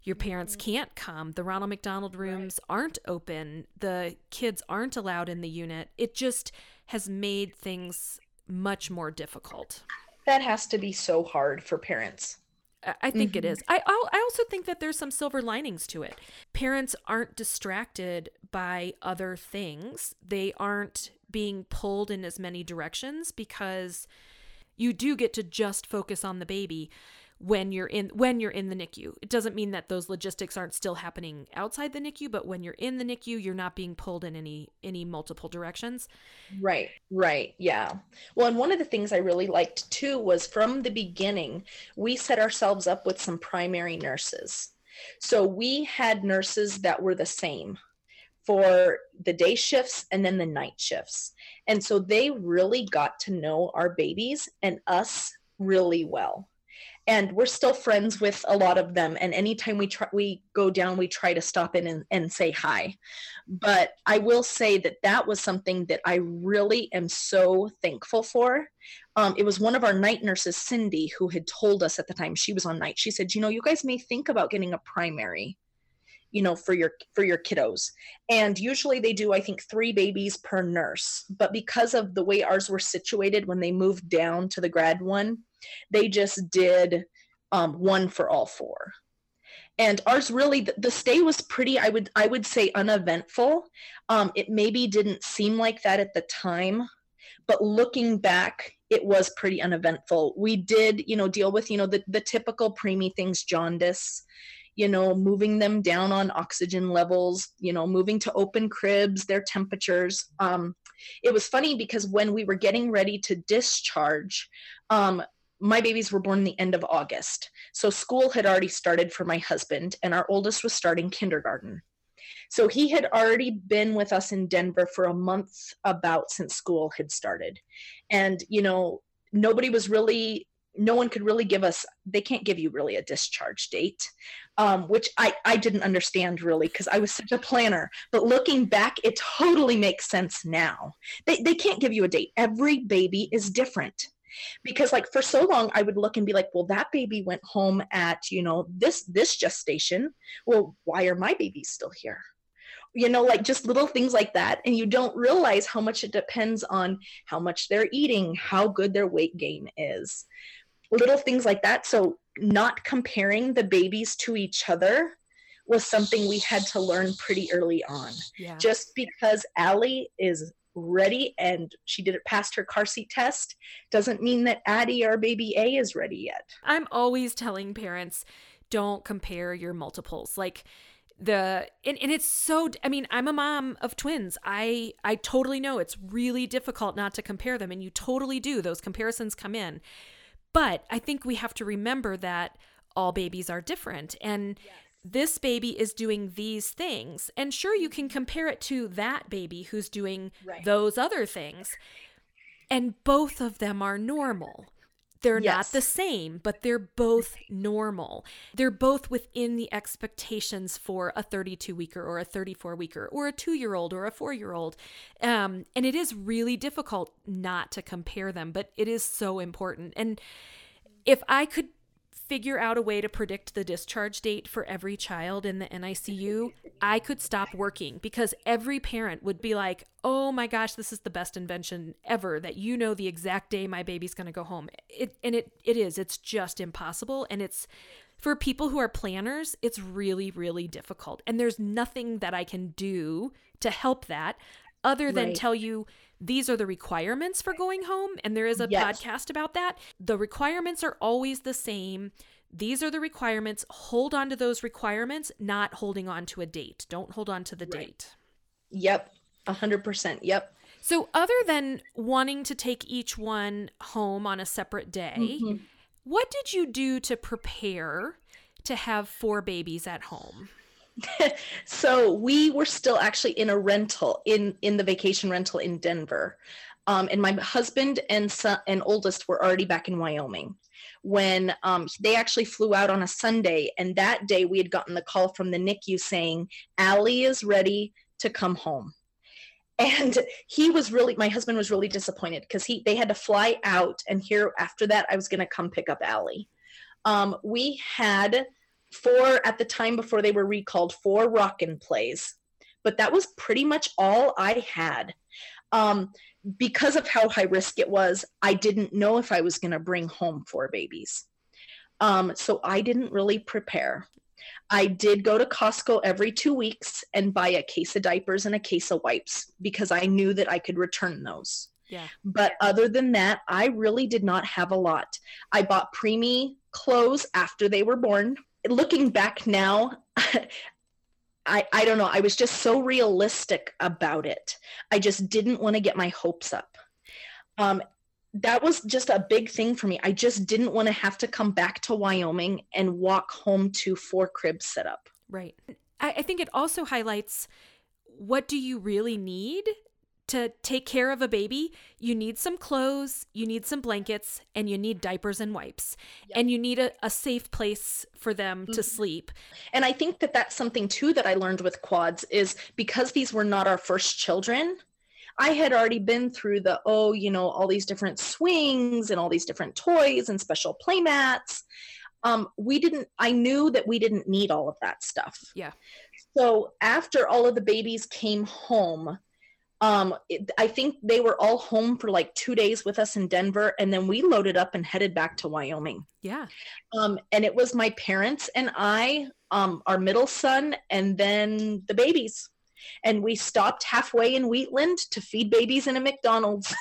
your parents mm-hmm. can't come. The Ronald McDonald rooms right. aren't open. The kids aren't allowed in the unit. It just has made things much more difficult. That has to be so hard for parents. I think mm-hmm. it is. I I also think that there's some silver linings to it. Parents aren't distracted by other things. They aren't being pulled in as many directions because you do get to just focus on the baby when you're in when you're in the NICU. It doesn't mean that those logistics aren't still happening outside the NICU, but when you're in the NICU, you're not being pulled in any any multiple directions. Right. Right. Yeah. Well, and one of the things I really liked too was from the beginning, we set ourselves up with some primary nurses. So we had nurses that were the same for the day shifts and then the night shifts. And so they really got to know our babies and us really well and we're still friends with a lot of them. And anytime we try we go down we try to stop in and, and say hi. But i will say that that was something that i really am so thankful for. Um, it was one of our night nurses cindy who had told us at the time she was on night. She said you know you guys may think about getting a primary you know for your for your kiddos. And usually they do i think three babies per nurse. But because of the way ours were situated when they moved down to the grad one they just did um, one for all four. And ours really the, stay was pretty i would i would say uneventful. Um, it maybe didn't seem like that at the time but looking back it was pretty uneventful. We did you know deal with you know the, the typical preemie things jaundice you know, moving them down on oxygen levels, you know, moving to open cribs, their temperatures. Um, it was funny because when we were getting ready to discharge, um, my babies were born the end of August. So school had already started for my husband, and our oldest was starting kindergarten. So he had already been with us in Denver for a month about since school had started. And, you know, nobody was really no one could really give us they can't give you really a discharge date um, which i i didn't understand really because i was such a planner. But looking back it totally makes sense now. They, they can't give you a date. Every baby is different. Because like for so long i would look and be like well that baby went home at you know this this gestation. Well why are my babies still here? You know like just little things like that. And you don't realize how much it depends on how much they're eating how good their weight gain is little things like that. So, not comparing the babies to each other was something we had to learn pretty early on. Yeah. Just because Allie is ready and she did it past her car seat test doesn't mean that Addie or baby A is ready yet. I'm always telling parents don't compare your multiples. Like, the and, and it's so i mean i'm a mom of twins i i totally know it's really difficult not to compare them and you totally do those comparisons come in but I think we have to remember that all babies are different. And yes. this baby is doing these things. And sure, you can mm-hmm. compare it to that baby who's doing right. those other things. And both of them are normal. They're Yes. not the same, but they're both normal. They're both within the expectations for a 32 weeker or a 34 weeker or a two year old or a four year old. Um, and it is really difficult not to compare them, but it is so important. And if I could figure out a way to predict the discharge date for every child in the NICU, I could stop working because every parent would be like, "Oh my gosh, this is the best invention ever that you know the exact day my baby's going to go home." It and it it is. It's just impossible and it's for people who are planners, it's really really difficult. And there's nothing that I can do to help that other than Right. tell you these are the requirements for going home and there is a Yes. podcast about that the requirements are always the same these are the requirements hold on to those requirements not holding on to a date don't hold on to the Right. date Yep. A hundred percent. Yep. so other than wanting to take each one home on a separate day Mhm. what did you do to prepare to have four babies at home so we were still actually in a rental in in the vacation rental in Denver, um, and my husband and son and oldest were already back in Wyoming when um, they actually flew out on a Sunday, and that day we had gotten the call from the NICU saying Allie is ready to come home. And he was really, my husband was really disappointed because he they had to fly out, and here after that I was going to come pick up Allie. Um, we had four at the time before they were recalled four Rock 'n Plays. But that was pretty much all i had. Um, because of how high risk it was i didn't know if i was going to bring home four babies. Um, so i didn't really prepare. I did go to costco every two weeks and buy a case of diapers and a case of wipes because i knew that i could return those. Yeah. But other than that, I really did not have a lot. I bought preemie clothes after they were born. Looking back now, I, I don't know. I was just so realistic about it. I just didn't want to get my hopes up. Um, that was just a big thing for me. I just didn't want to have to come back to Wyoming and walk home to four cribs set up. Right. I, I think it also highlights what do you really need to take care of a baby? You need some clothes, you need some blankets, and you need diapers and wipes. Yep. And you need a, a safe place for them to Mhm. sleep. And I think that that's something too that I learned with quads is because these were not our first children. I had already been through the oh, you know, all these different swings and all these different toys and special play mats. Um, we didn't. I knew that we didn't need all of that stuff. Yeah. So after all of the babies came home, um, it, I think they were all home for like two days with us in Denver, and then we loaded up and headed back to Wyoming Yeah. um, and it was my parents and I, um, our middle son, and then the babies. And we stopped halfway in Wheatland to feed babies in a McDonald's.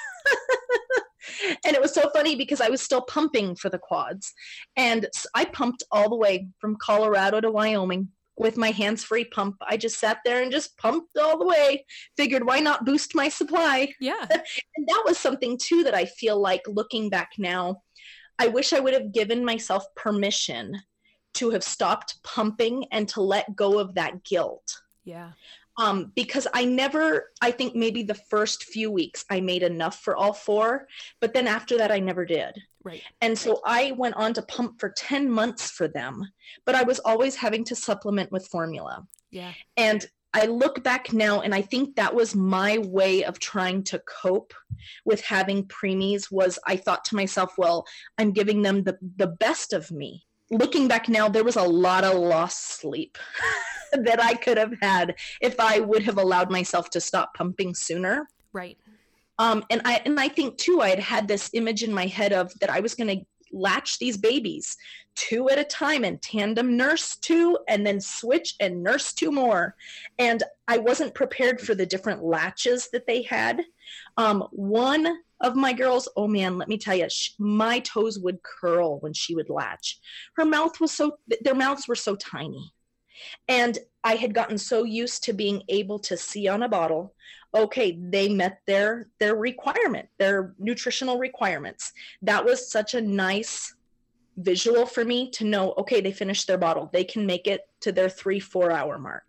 and it was so funny because I was still pumping for the quads. And I pumped all the way from Colorado to Wyoming with my hands free pump. I just sat there and just pumped all the way. Figured why not boost my supply? Yeah. and that was something too that I feel like looking back now, I wish I would have given myself permission to have stopped pumping and to let go of that guilt. Yeah. Um, because I never, I think maybe the first few weeks I made enough for all four, but then after that I never did. Right. And so I went on to pump for 10 months for them, but I was always having to supplement with formula. Yeah. And I look back now and I think that was my way of trying to cope with having preemies was I thought to myself, well, I'm giving them the, the best of me. Looking back now, there was a lot of lost sleep that I could have had if I would have allowed myself to stop pumping sooner. Right. Um, and I and I think too, I had had this image in my head of that I was going to latch these babies two at a time and tandem nurse two and then switch and nurse two more and i wasn't prepared for the different latches that they had um, one of my girls oh man let me tell you sh- my toes would curl when she would latch. Her mouth was so their mouths were so tiny. And i had gotten so used to being able to see on a bottle okay they met their their requirement their nutritional requirements. That was such a nice visual for me to know okay they finished their bottle. They can make it to their three four hour mark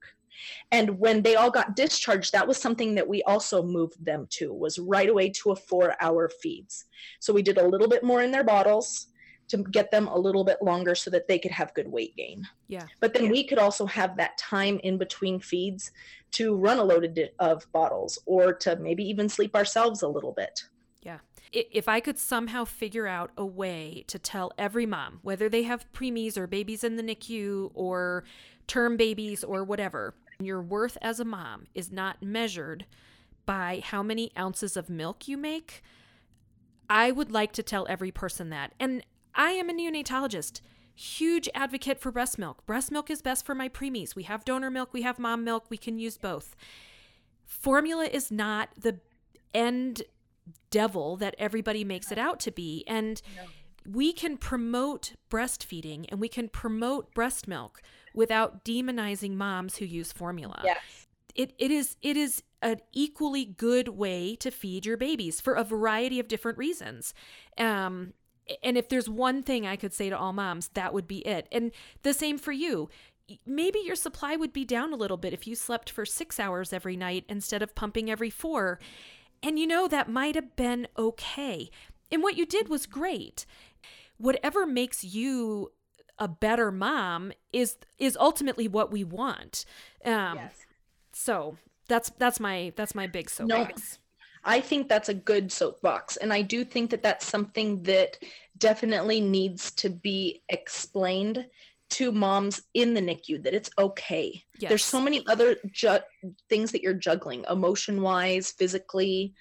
and when they all got discharged that was something that we also moved them to was right away to a four hour feeds so we did a little bit more in their bottles to get them a little bit longer so that they could have good weight gain Yeah. but then Yeah. we could also have that time in between feeds to run a load of, bottles or to maybe even sleep ourselves a little bit Yeah. If I could somehow figure out a way to tell every mom, whether they have preemies or babies in the NICU or term babies or whatever, your worth as a mom is not measured by how many ounces of milk you make, I would like to tell every person that. And I am a neonatologist, huge advocate for breast milk. Breast milk is best for my preemies. We have donor milk, we have mom milk, we can use both. Formula is not the end devil that everybody makes it out to be. And we can promote breastfeeding and we can promote breast milk without demonizing moms who use formula. Yes. It, it is it is an equally good way to feed your babies for a variety of different reasons. Um and if there's one thing i could say to all moms that would be it. And the same for you. Maybe your supply would be down a little bit if you slept for six hours every night instead of pumping every four. And you know that might have been okay. And what you did was great. Whatever makes you a better mom is is ultimately what we want um yes so that's that's my that's my big soapbox. I think that's a good soapbox. And I do think that that's something that definitely needs to be explained to moms in the NICU that it's okay. Yes. There's so many other ju- things that you're juggling, emotion wise, physically.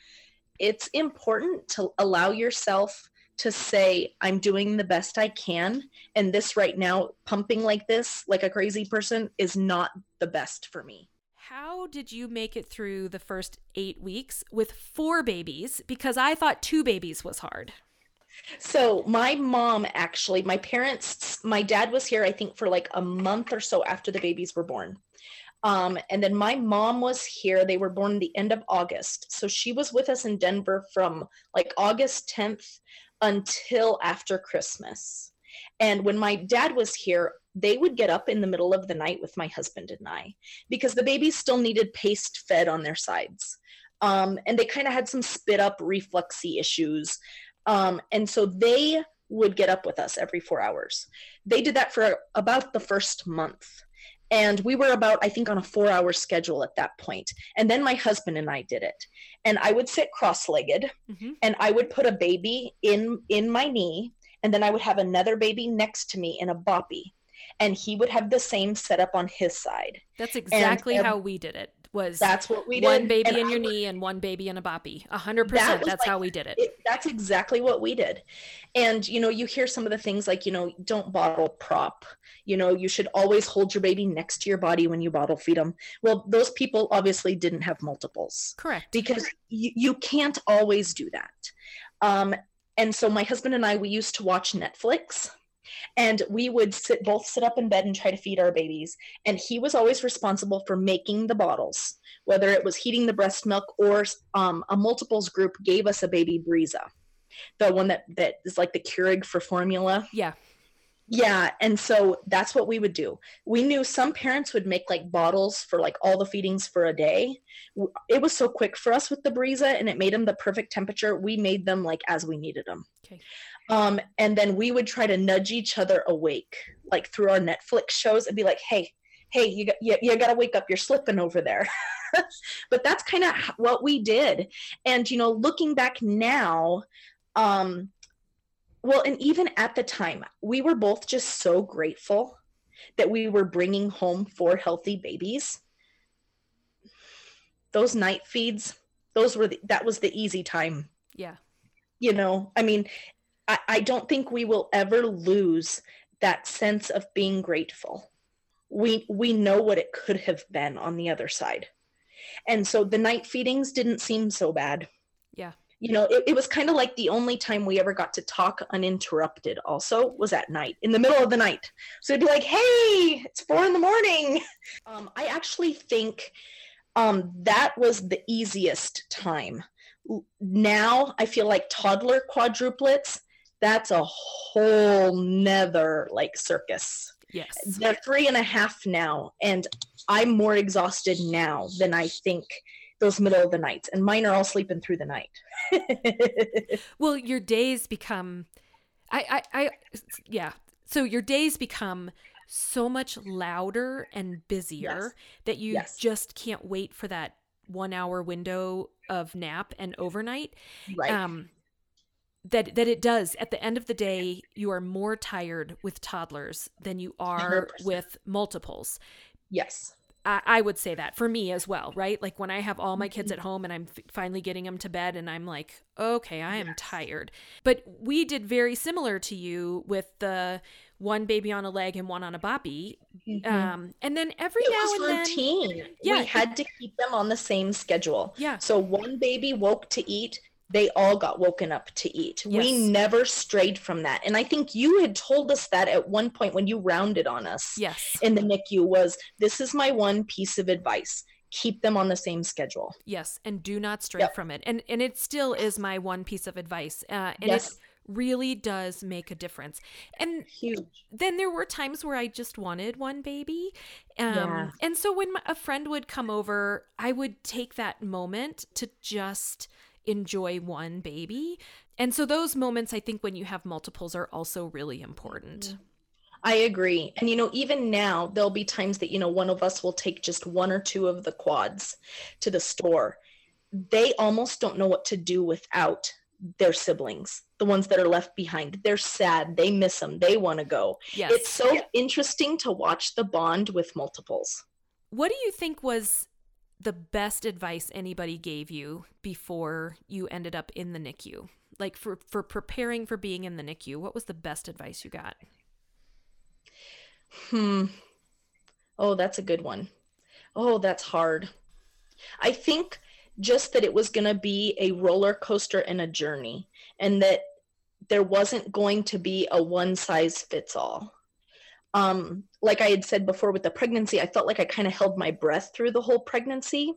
It's important to allow yourself to say, I'm doing the best I can. And this right now, pumping like this, like a crazy person, is not the best for me. How did you make it through the first eight weeks with four babies? Because I thought two babies was hard. So my mom actually, my parents, my dad was here, I think, for like a month or so after the babies were born. Um, and then my mom was here. They were born the end of August. So she was with us in Denver from like August 10th until after Christmas. And when my dad was here, they would get up in the middle of the night with my husband and I because the babies still needed paste fed on their sides. Um, and they kind of had some spit up refluxy issues. Um, and so they would get up with us every four hours. They did that for about the first month. And we were about, I think, on a four hour schedule at that point. And then my husband and I did it. And I would sit cross legged Mhm. and I would put a baby in in my knee. And then I would have another baby next to me in a boppy. And he would have the same setup on his side. That's exactly um, how we did it. Was That's what we did. one baby And in I your knee and one baby in a boppy. A hundred percent. That's like- how we did it. it, that's exactly what we did and you know you hear some of the things like you know don't bottle prop you know you should always hold your baby next to your body when you bottle feed them well those people obviously didn't have multiples Correct. because you, you can't always do that um, and so my husband and i we used to watch netflix and we would sit both sit up in bed and try to feed our babies and he was always responsible for making the bottles whether it was heating the breast milk or um, a multiples group gave us a baby Brezza, the one that that is like the Keurig for formula. Yeah. Yeah, and so that's what we would do. We knew some parents would make like bottles for like all the feedings for a day. It was so quick for us with the Brezza, and it made them the perfect temperature. We made them like as we needed them. Okay. Um, and then we would try to nudge each other awake, like through our Netflix shows, and be like, "Hey, hey, you got you, you got to wake up. You're slipping over there." but that's kind of what we did. And you know, looking back now, um, well, and even at the time, we were both just so grateful that we were bringing home four healthy babies. Those night feeds, those were the, that was the easy time Yeah. you know i mean I, I don't think we will ever lose that sense of being grateful. We we know what it could have been on the other side. And so the night feedings didn't seem so bad. Yeah. you know it, it was kind of like the only time we ever got to talk uninterrupted also was at night in the middle of the night. So it'd be like hey it's four in the morning. Um, i actually think um, that was the easiest time. Now I feel like toddler quadruplets, that's a whole nether like circus. Yes. They're three and a half now, and I'm more exhausted now than I think those middle of the nights, and mine are all sleeping through the night. well, your days become, I, I, I, yeah. So your days become so much louder and busier Yes. that you Yes. just can't wait for that one hour window of nap and overnight. right. Um, that that it does at the end of the day you are more tired with toddlers than you are 100%. with multiples yes. I, I would say that for me as well, right? Like when I have all my Mm-hmm. kids at home and I'm f- finally getting them to bed and I'm like, okay, I am tired. But we did very similar to you with the one baby on a leg and one on a boppy. Um, and then every it now and then, routine. Yeah, we had to keep them on the same schedule. Yeah. So one baby woke to eat. They all got woken up to eat. We never strayed from that. And I think you had told us that at one point when you rounded on us yes, in the NICU was this is my one piece of advice. Keep them on the same schedule. yes, and do not stray Yep. from it. And and it still is my one piece of advice. Uh, and Yes. it really does make a difference. And Huge. then there were times where I just wanted one baby. Um, Yeah. And so when my, a friend would come over, I would take that moment to just enjoy one baby. And so those moments, I think, when you have multiples, are also really important. Mm-hmm. I agree. And you know, even now, there'll be times that, you know, one of us will take just one or two of the quads to the store. They almost don't know what to do without their siblings, the ones that are left behind. They're sad. They miss them. They want to go. Yes. It's so interesting to watch the bond with multiples. what do you think was the best advice anybody gave you before you ended up in the NICU? Like for, for preparing for being in the NICU, what was the best advice you got? Hmm. Oh, that's a good one. Oh, that's hard. I think just that it was going to be a roller coaster and a journey, and that there wasn't going to be a one size fits all. Um, like I had said before with the pregnancy, I felt like I kind of held my breath through the whole pregnancy.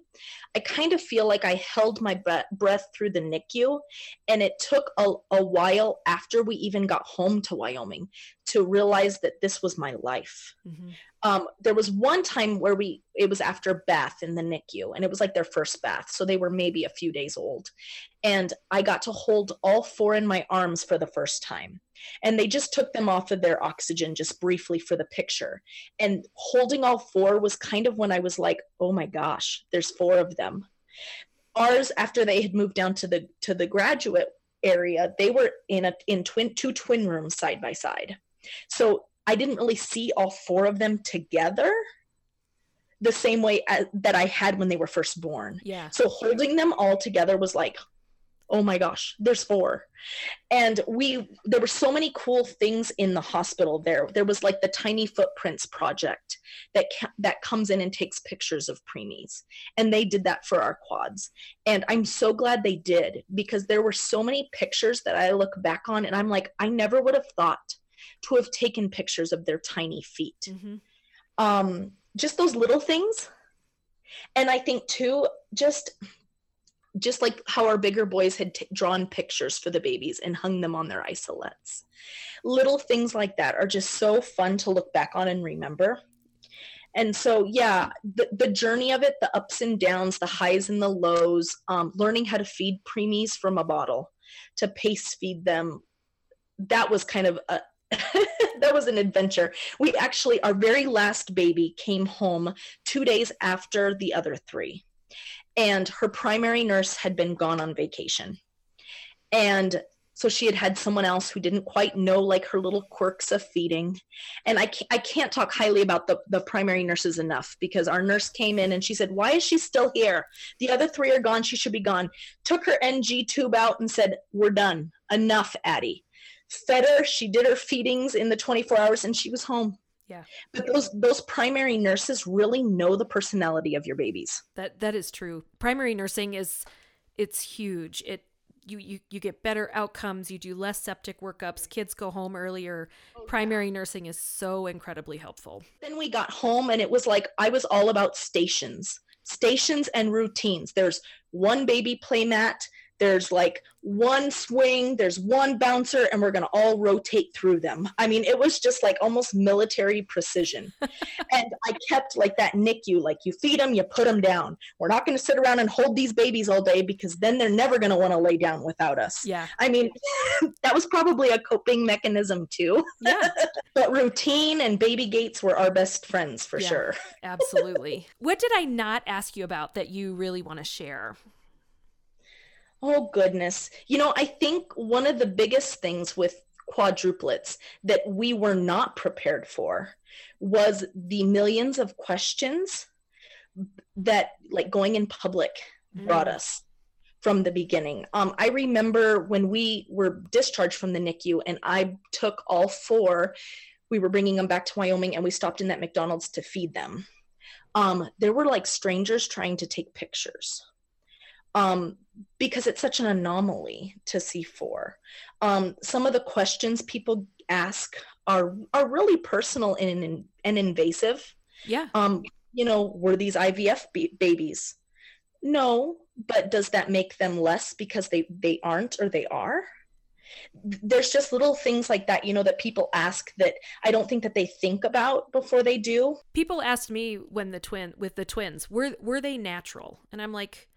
I kind of feel like I held my bre- breath through the NICU, and it took a, a while after we even got home to Wyoming to realize that this was my life. Mm-hmm. Um, there was one time where we it was after bath in the NICU, and it was like their first bath, so they were maybe a few days old, and I got to hold all four in my arms for the first time, and they just took them off of their oxygen just briefly for the picture, and holding all four was kind of when I was like, oh my gosh, there's four of them. Ours after they had moved down to the to the graduate area, they were in a in twin two twin rooms side by side. So I didn't really see all four of them together the same way as, that I had when they were first born. Yeah. So holding them all together was like, oh my gosh, there's four. And we, there were so many cool things in the hospital there. There was like the Tiny Footprints project that, ca- that comes in and takes pictures of preemies. And they did that for our quads. And I'm so glad they did because there were so many pictures that I look back on and I'm like, I never would have thought to have taken pictures of their tiny feet Mm-hmm. um just those little things and i think too just just like how our bigger boys had t- drawn pictures for the babies and hung them on their isolettes little things like that are just so fun to look back on and remember. And so yeah the, the journey of it the ups and downs the highs and the lows um, learning how to feed preemies from a bottle to pace feed them that was kind of a that was an adventure. We actually our very last baby came home two days after the other three and her primary nurse had been gone on vacation. And so she had had someone else who didn't quite know like her little quirks of feeding. And i can't, I can't talk highly about the, the primary nurses enough because our nurse came in and she said why is she still here? The other three are gone. She should be gone. Took her ng tube out and said we're done. Enough addie. Fed her. She did her feedings in the 24 hours and she was home Yeah. but those those primary nurses really know the personality of your babies That that is true. Primary nursing is it's huge. It you you you get better outcomes, you do less septic workups, kids go home earlier. Oh, primary nursing is so incredibly helpful. then we got home and it was like i was all about stations stations and routines there's one baby play mat there's like one swing, there's one bouncer, and we're going to all rotate through them. I mean, it was just like almost military precision. and I kept like that NICU, like you feed them, you put them down. We're not going to sit around and hold these babies all day because then they're never going to want to lay down without us. Yeah. I mean, that was probably a coping mechanism too. Yeah. but routine and baby gates were our best friends for Yeah. sure. Absolutely. what did I not ask you about that you really want to share? Oh goodness. You know, I think one of the biggest things with quadruplets that we were not prepared for was the millions of questions that like going in public brought Mm. us from the beginning. Um, I remember when we were discharged from the NICU and I took all four, we were bringing them back to Wyoming and we stopped in that McDonald's to feed them. Um, there were like strangers trying to take pictures um, because it's such an anomaly to see four. Um, some of the questions people ask are are really personal and, and invasive. Yeah. Um, you know, were these IVF b- babies? No, but does that make them less because they they aren't or they are? There's just little things like that, you know, that people ask that I don't think that they think about before they do. People asked me when the twin with the twins, were were they natural? And I'm like,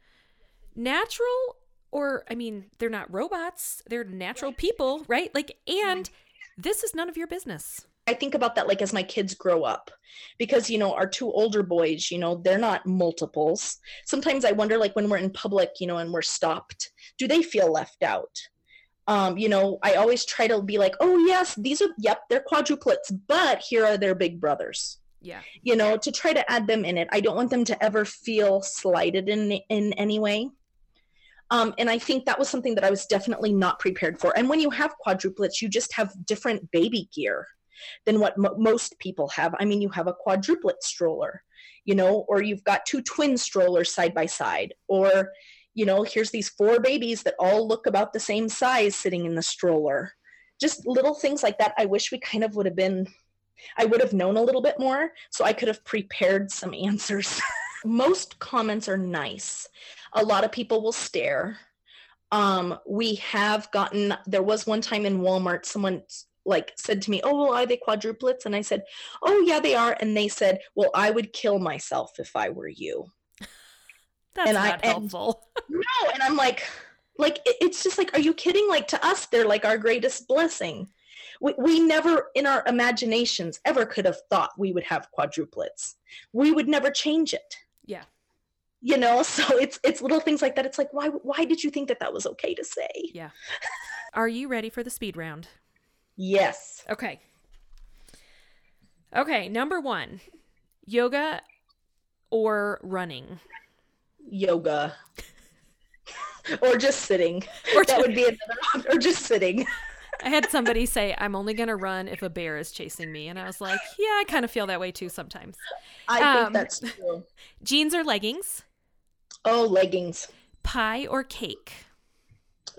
natural or I mean, they're not robots. They're natural people, right? Like and this is none of your business. I think about that like as my kids grow up because you know our two older boys you know they're not multiples sometimes I wonder like when we're in public you know and we're stopped do they feel left out um you know I always try to be like oh yes these are yep they're quadruplets but here are their big brothers Yeah. you know to try to add them in it I don't want them to ever feel slighted in in any way um, and I think that was something that I was definitely not prepared for. And when you have quadruplets, you just have different baby gear than what mo most people have. I mean, you have a quadruplet stroller, you know, or you've got two twin strollers side by side, or, you know, here's these four babies that all look about the same size sitting in the stroller. Just little things like that. I wish we kind of would have been, I would have known a little bit more so I could have prepared some answers. most comments are nice. A lot of people will stare. Um, we have gotten, there was one time in Walmart, someone like said to me, "Oh, well, are they quadruplets?" And I said, "Oh, yeah, they are." And they said, "Well, I would kill myself if I were you." That's And I- not and- helpful. No, and I'm like, like it- it's just like, are you kidding? Like to us, they're like our greatest blessing. We, we never in our imaginations ever could have thought we would have quadruplets. We would never change it. Yeah. You know, so it's it's little things like that. It's like, why why did you think that that was okay to say? Yeah. Are you ready for the speed round? Yes. Okay. Okay, number 1. Yoga or running? yoga or just sitting Or that would be another or just sitting I had somebody say, I'm only going to run if a bear is chasing me. And I was like, yeah, I kind of feel that way too sometimes. i Um, think that's true Jeans or leggings? Oh leggings Pie or cake?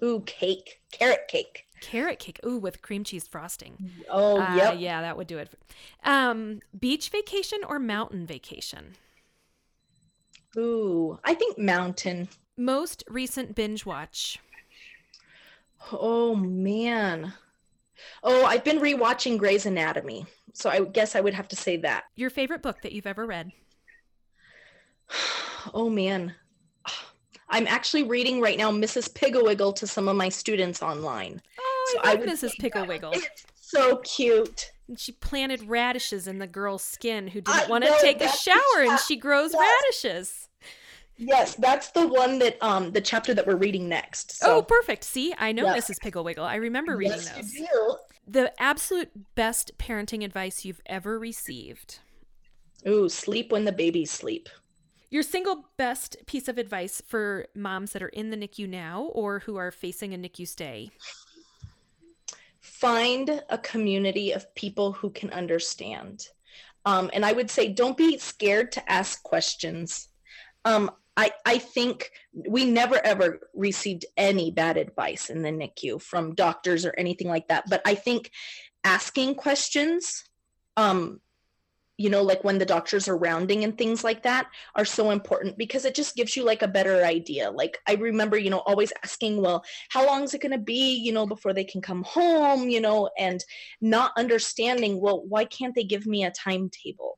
ooh cake carrot cake Carrot cake. Ooh, with cream cheese frosting. oh Uh, yep Yeah, that would do it. Um, beach vacation or mountain vacation? ooh i think mountain Most recent binge watch. oh man oh i've been rewatching grey's anatomy so i guess i would have to say that Your favorite book that you've ever read? oh man i'm actually reading right now mrs pigglewiggle to some of my students online Oh, So I I love Mrs. Piggle Wiggle. it's so cute And she planted radishes in the girl's skin who didn't I want to take a shower and she grows yes. radishes. Yes, that's the one that um the chapter that we're reading next. So Oh, perfect. See, I know Yeah. Mrs. Piggle Wiggle. I remember reading yes, those. you do. The absolute best parenting advice you've ever received. Ooh, sleep when the babies sleep. Your single best piece of advice for moms that are in the NICU now or who are facing a NICU stay. Find a community of people who can understand. Um, and I would say don't be scared to ask questions. Um, I, I think we never ever received any bad advice in the NICU from doctors or anything like that. But I think asking questions um, you know, like when the doctors are rounding and things like that are so important because it just gives you like a better idea. Like I remember, you know, always asking, well, how long is it going to be, you know, before they can come home, you know, and not understanding, well, why can't they give me a timetable?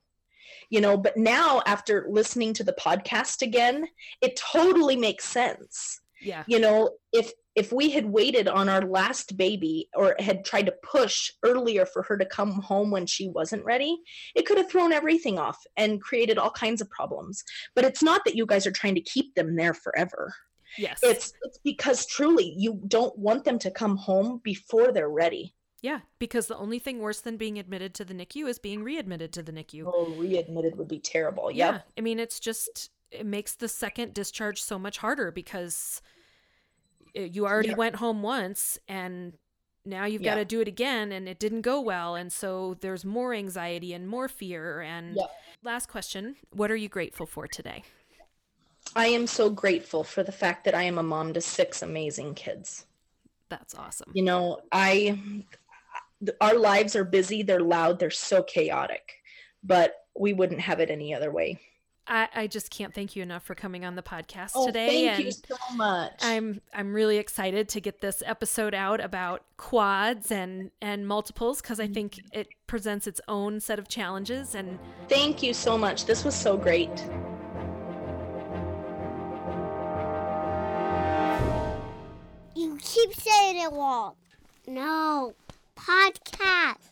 You know, but now after listening to the podcast again, it totally makes sense. Yeah. You know, if if we had waited on our last baby or had tried to push earlier for her to come home when she wasn't ready, it could have thrown everything off and created all kinds of problems. But it's not that you guys are trying to keep them there forever. Yes. It's it's because truly you don't want them to come home before they're ready. Yeah, because the only thing worse than being admitted to the NICU is being readmitted to the NICU. Oh, readmitted would be terrible. Yeah. I mean, it's just it makes the second discharge so much harder because Uh, you already Yeah. went home once and now you've Yeah. got to do it again and it didn't go well and so there's more anxiety and more fear and Yep. last question what are you grateful for today I am so grateful for the fact that I am a mom to six amazing kids. that's awesome You know, I our lives are busy, they're loud, they're so chaotic, but we wouldn't have it any other way. I, I just can't thank you enough for coming on the podcast Oh, today thank and you so much. I'm I'm really excited to get this episode out about quads and and multiples because I think it presents its own set of challenges and Thank you so much. This was so great. You keep saying it wrong. No. Podcast.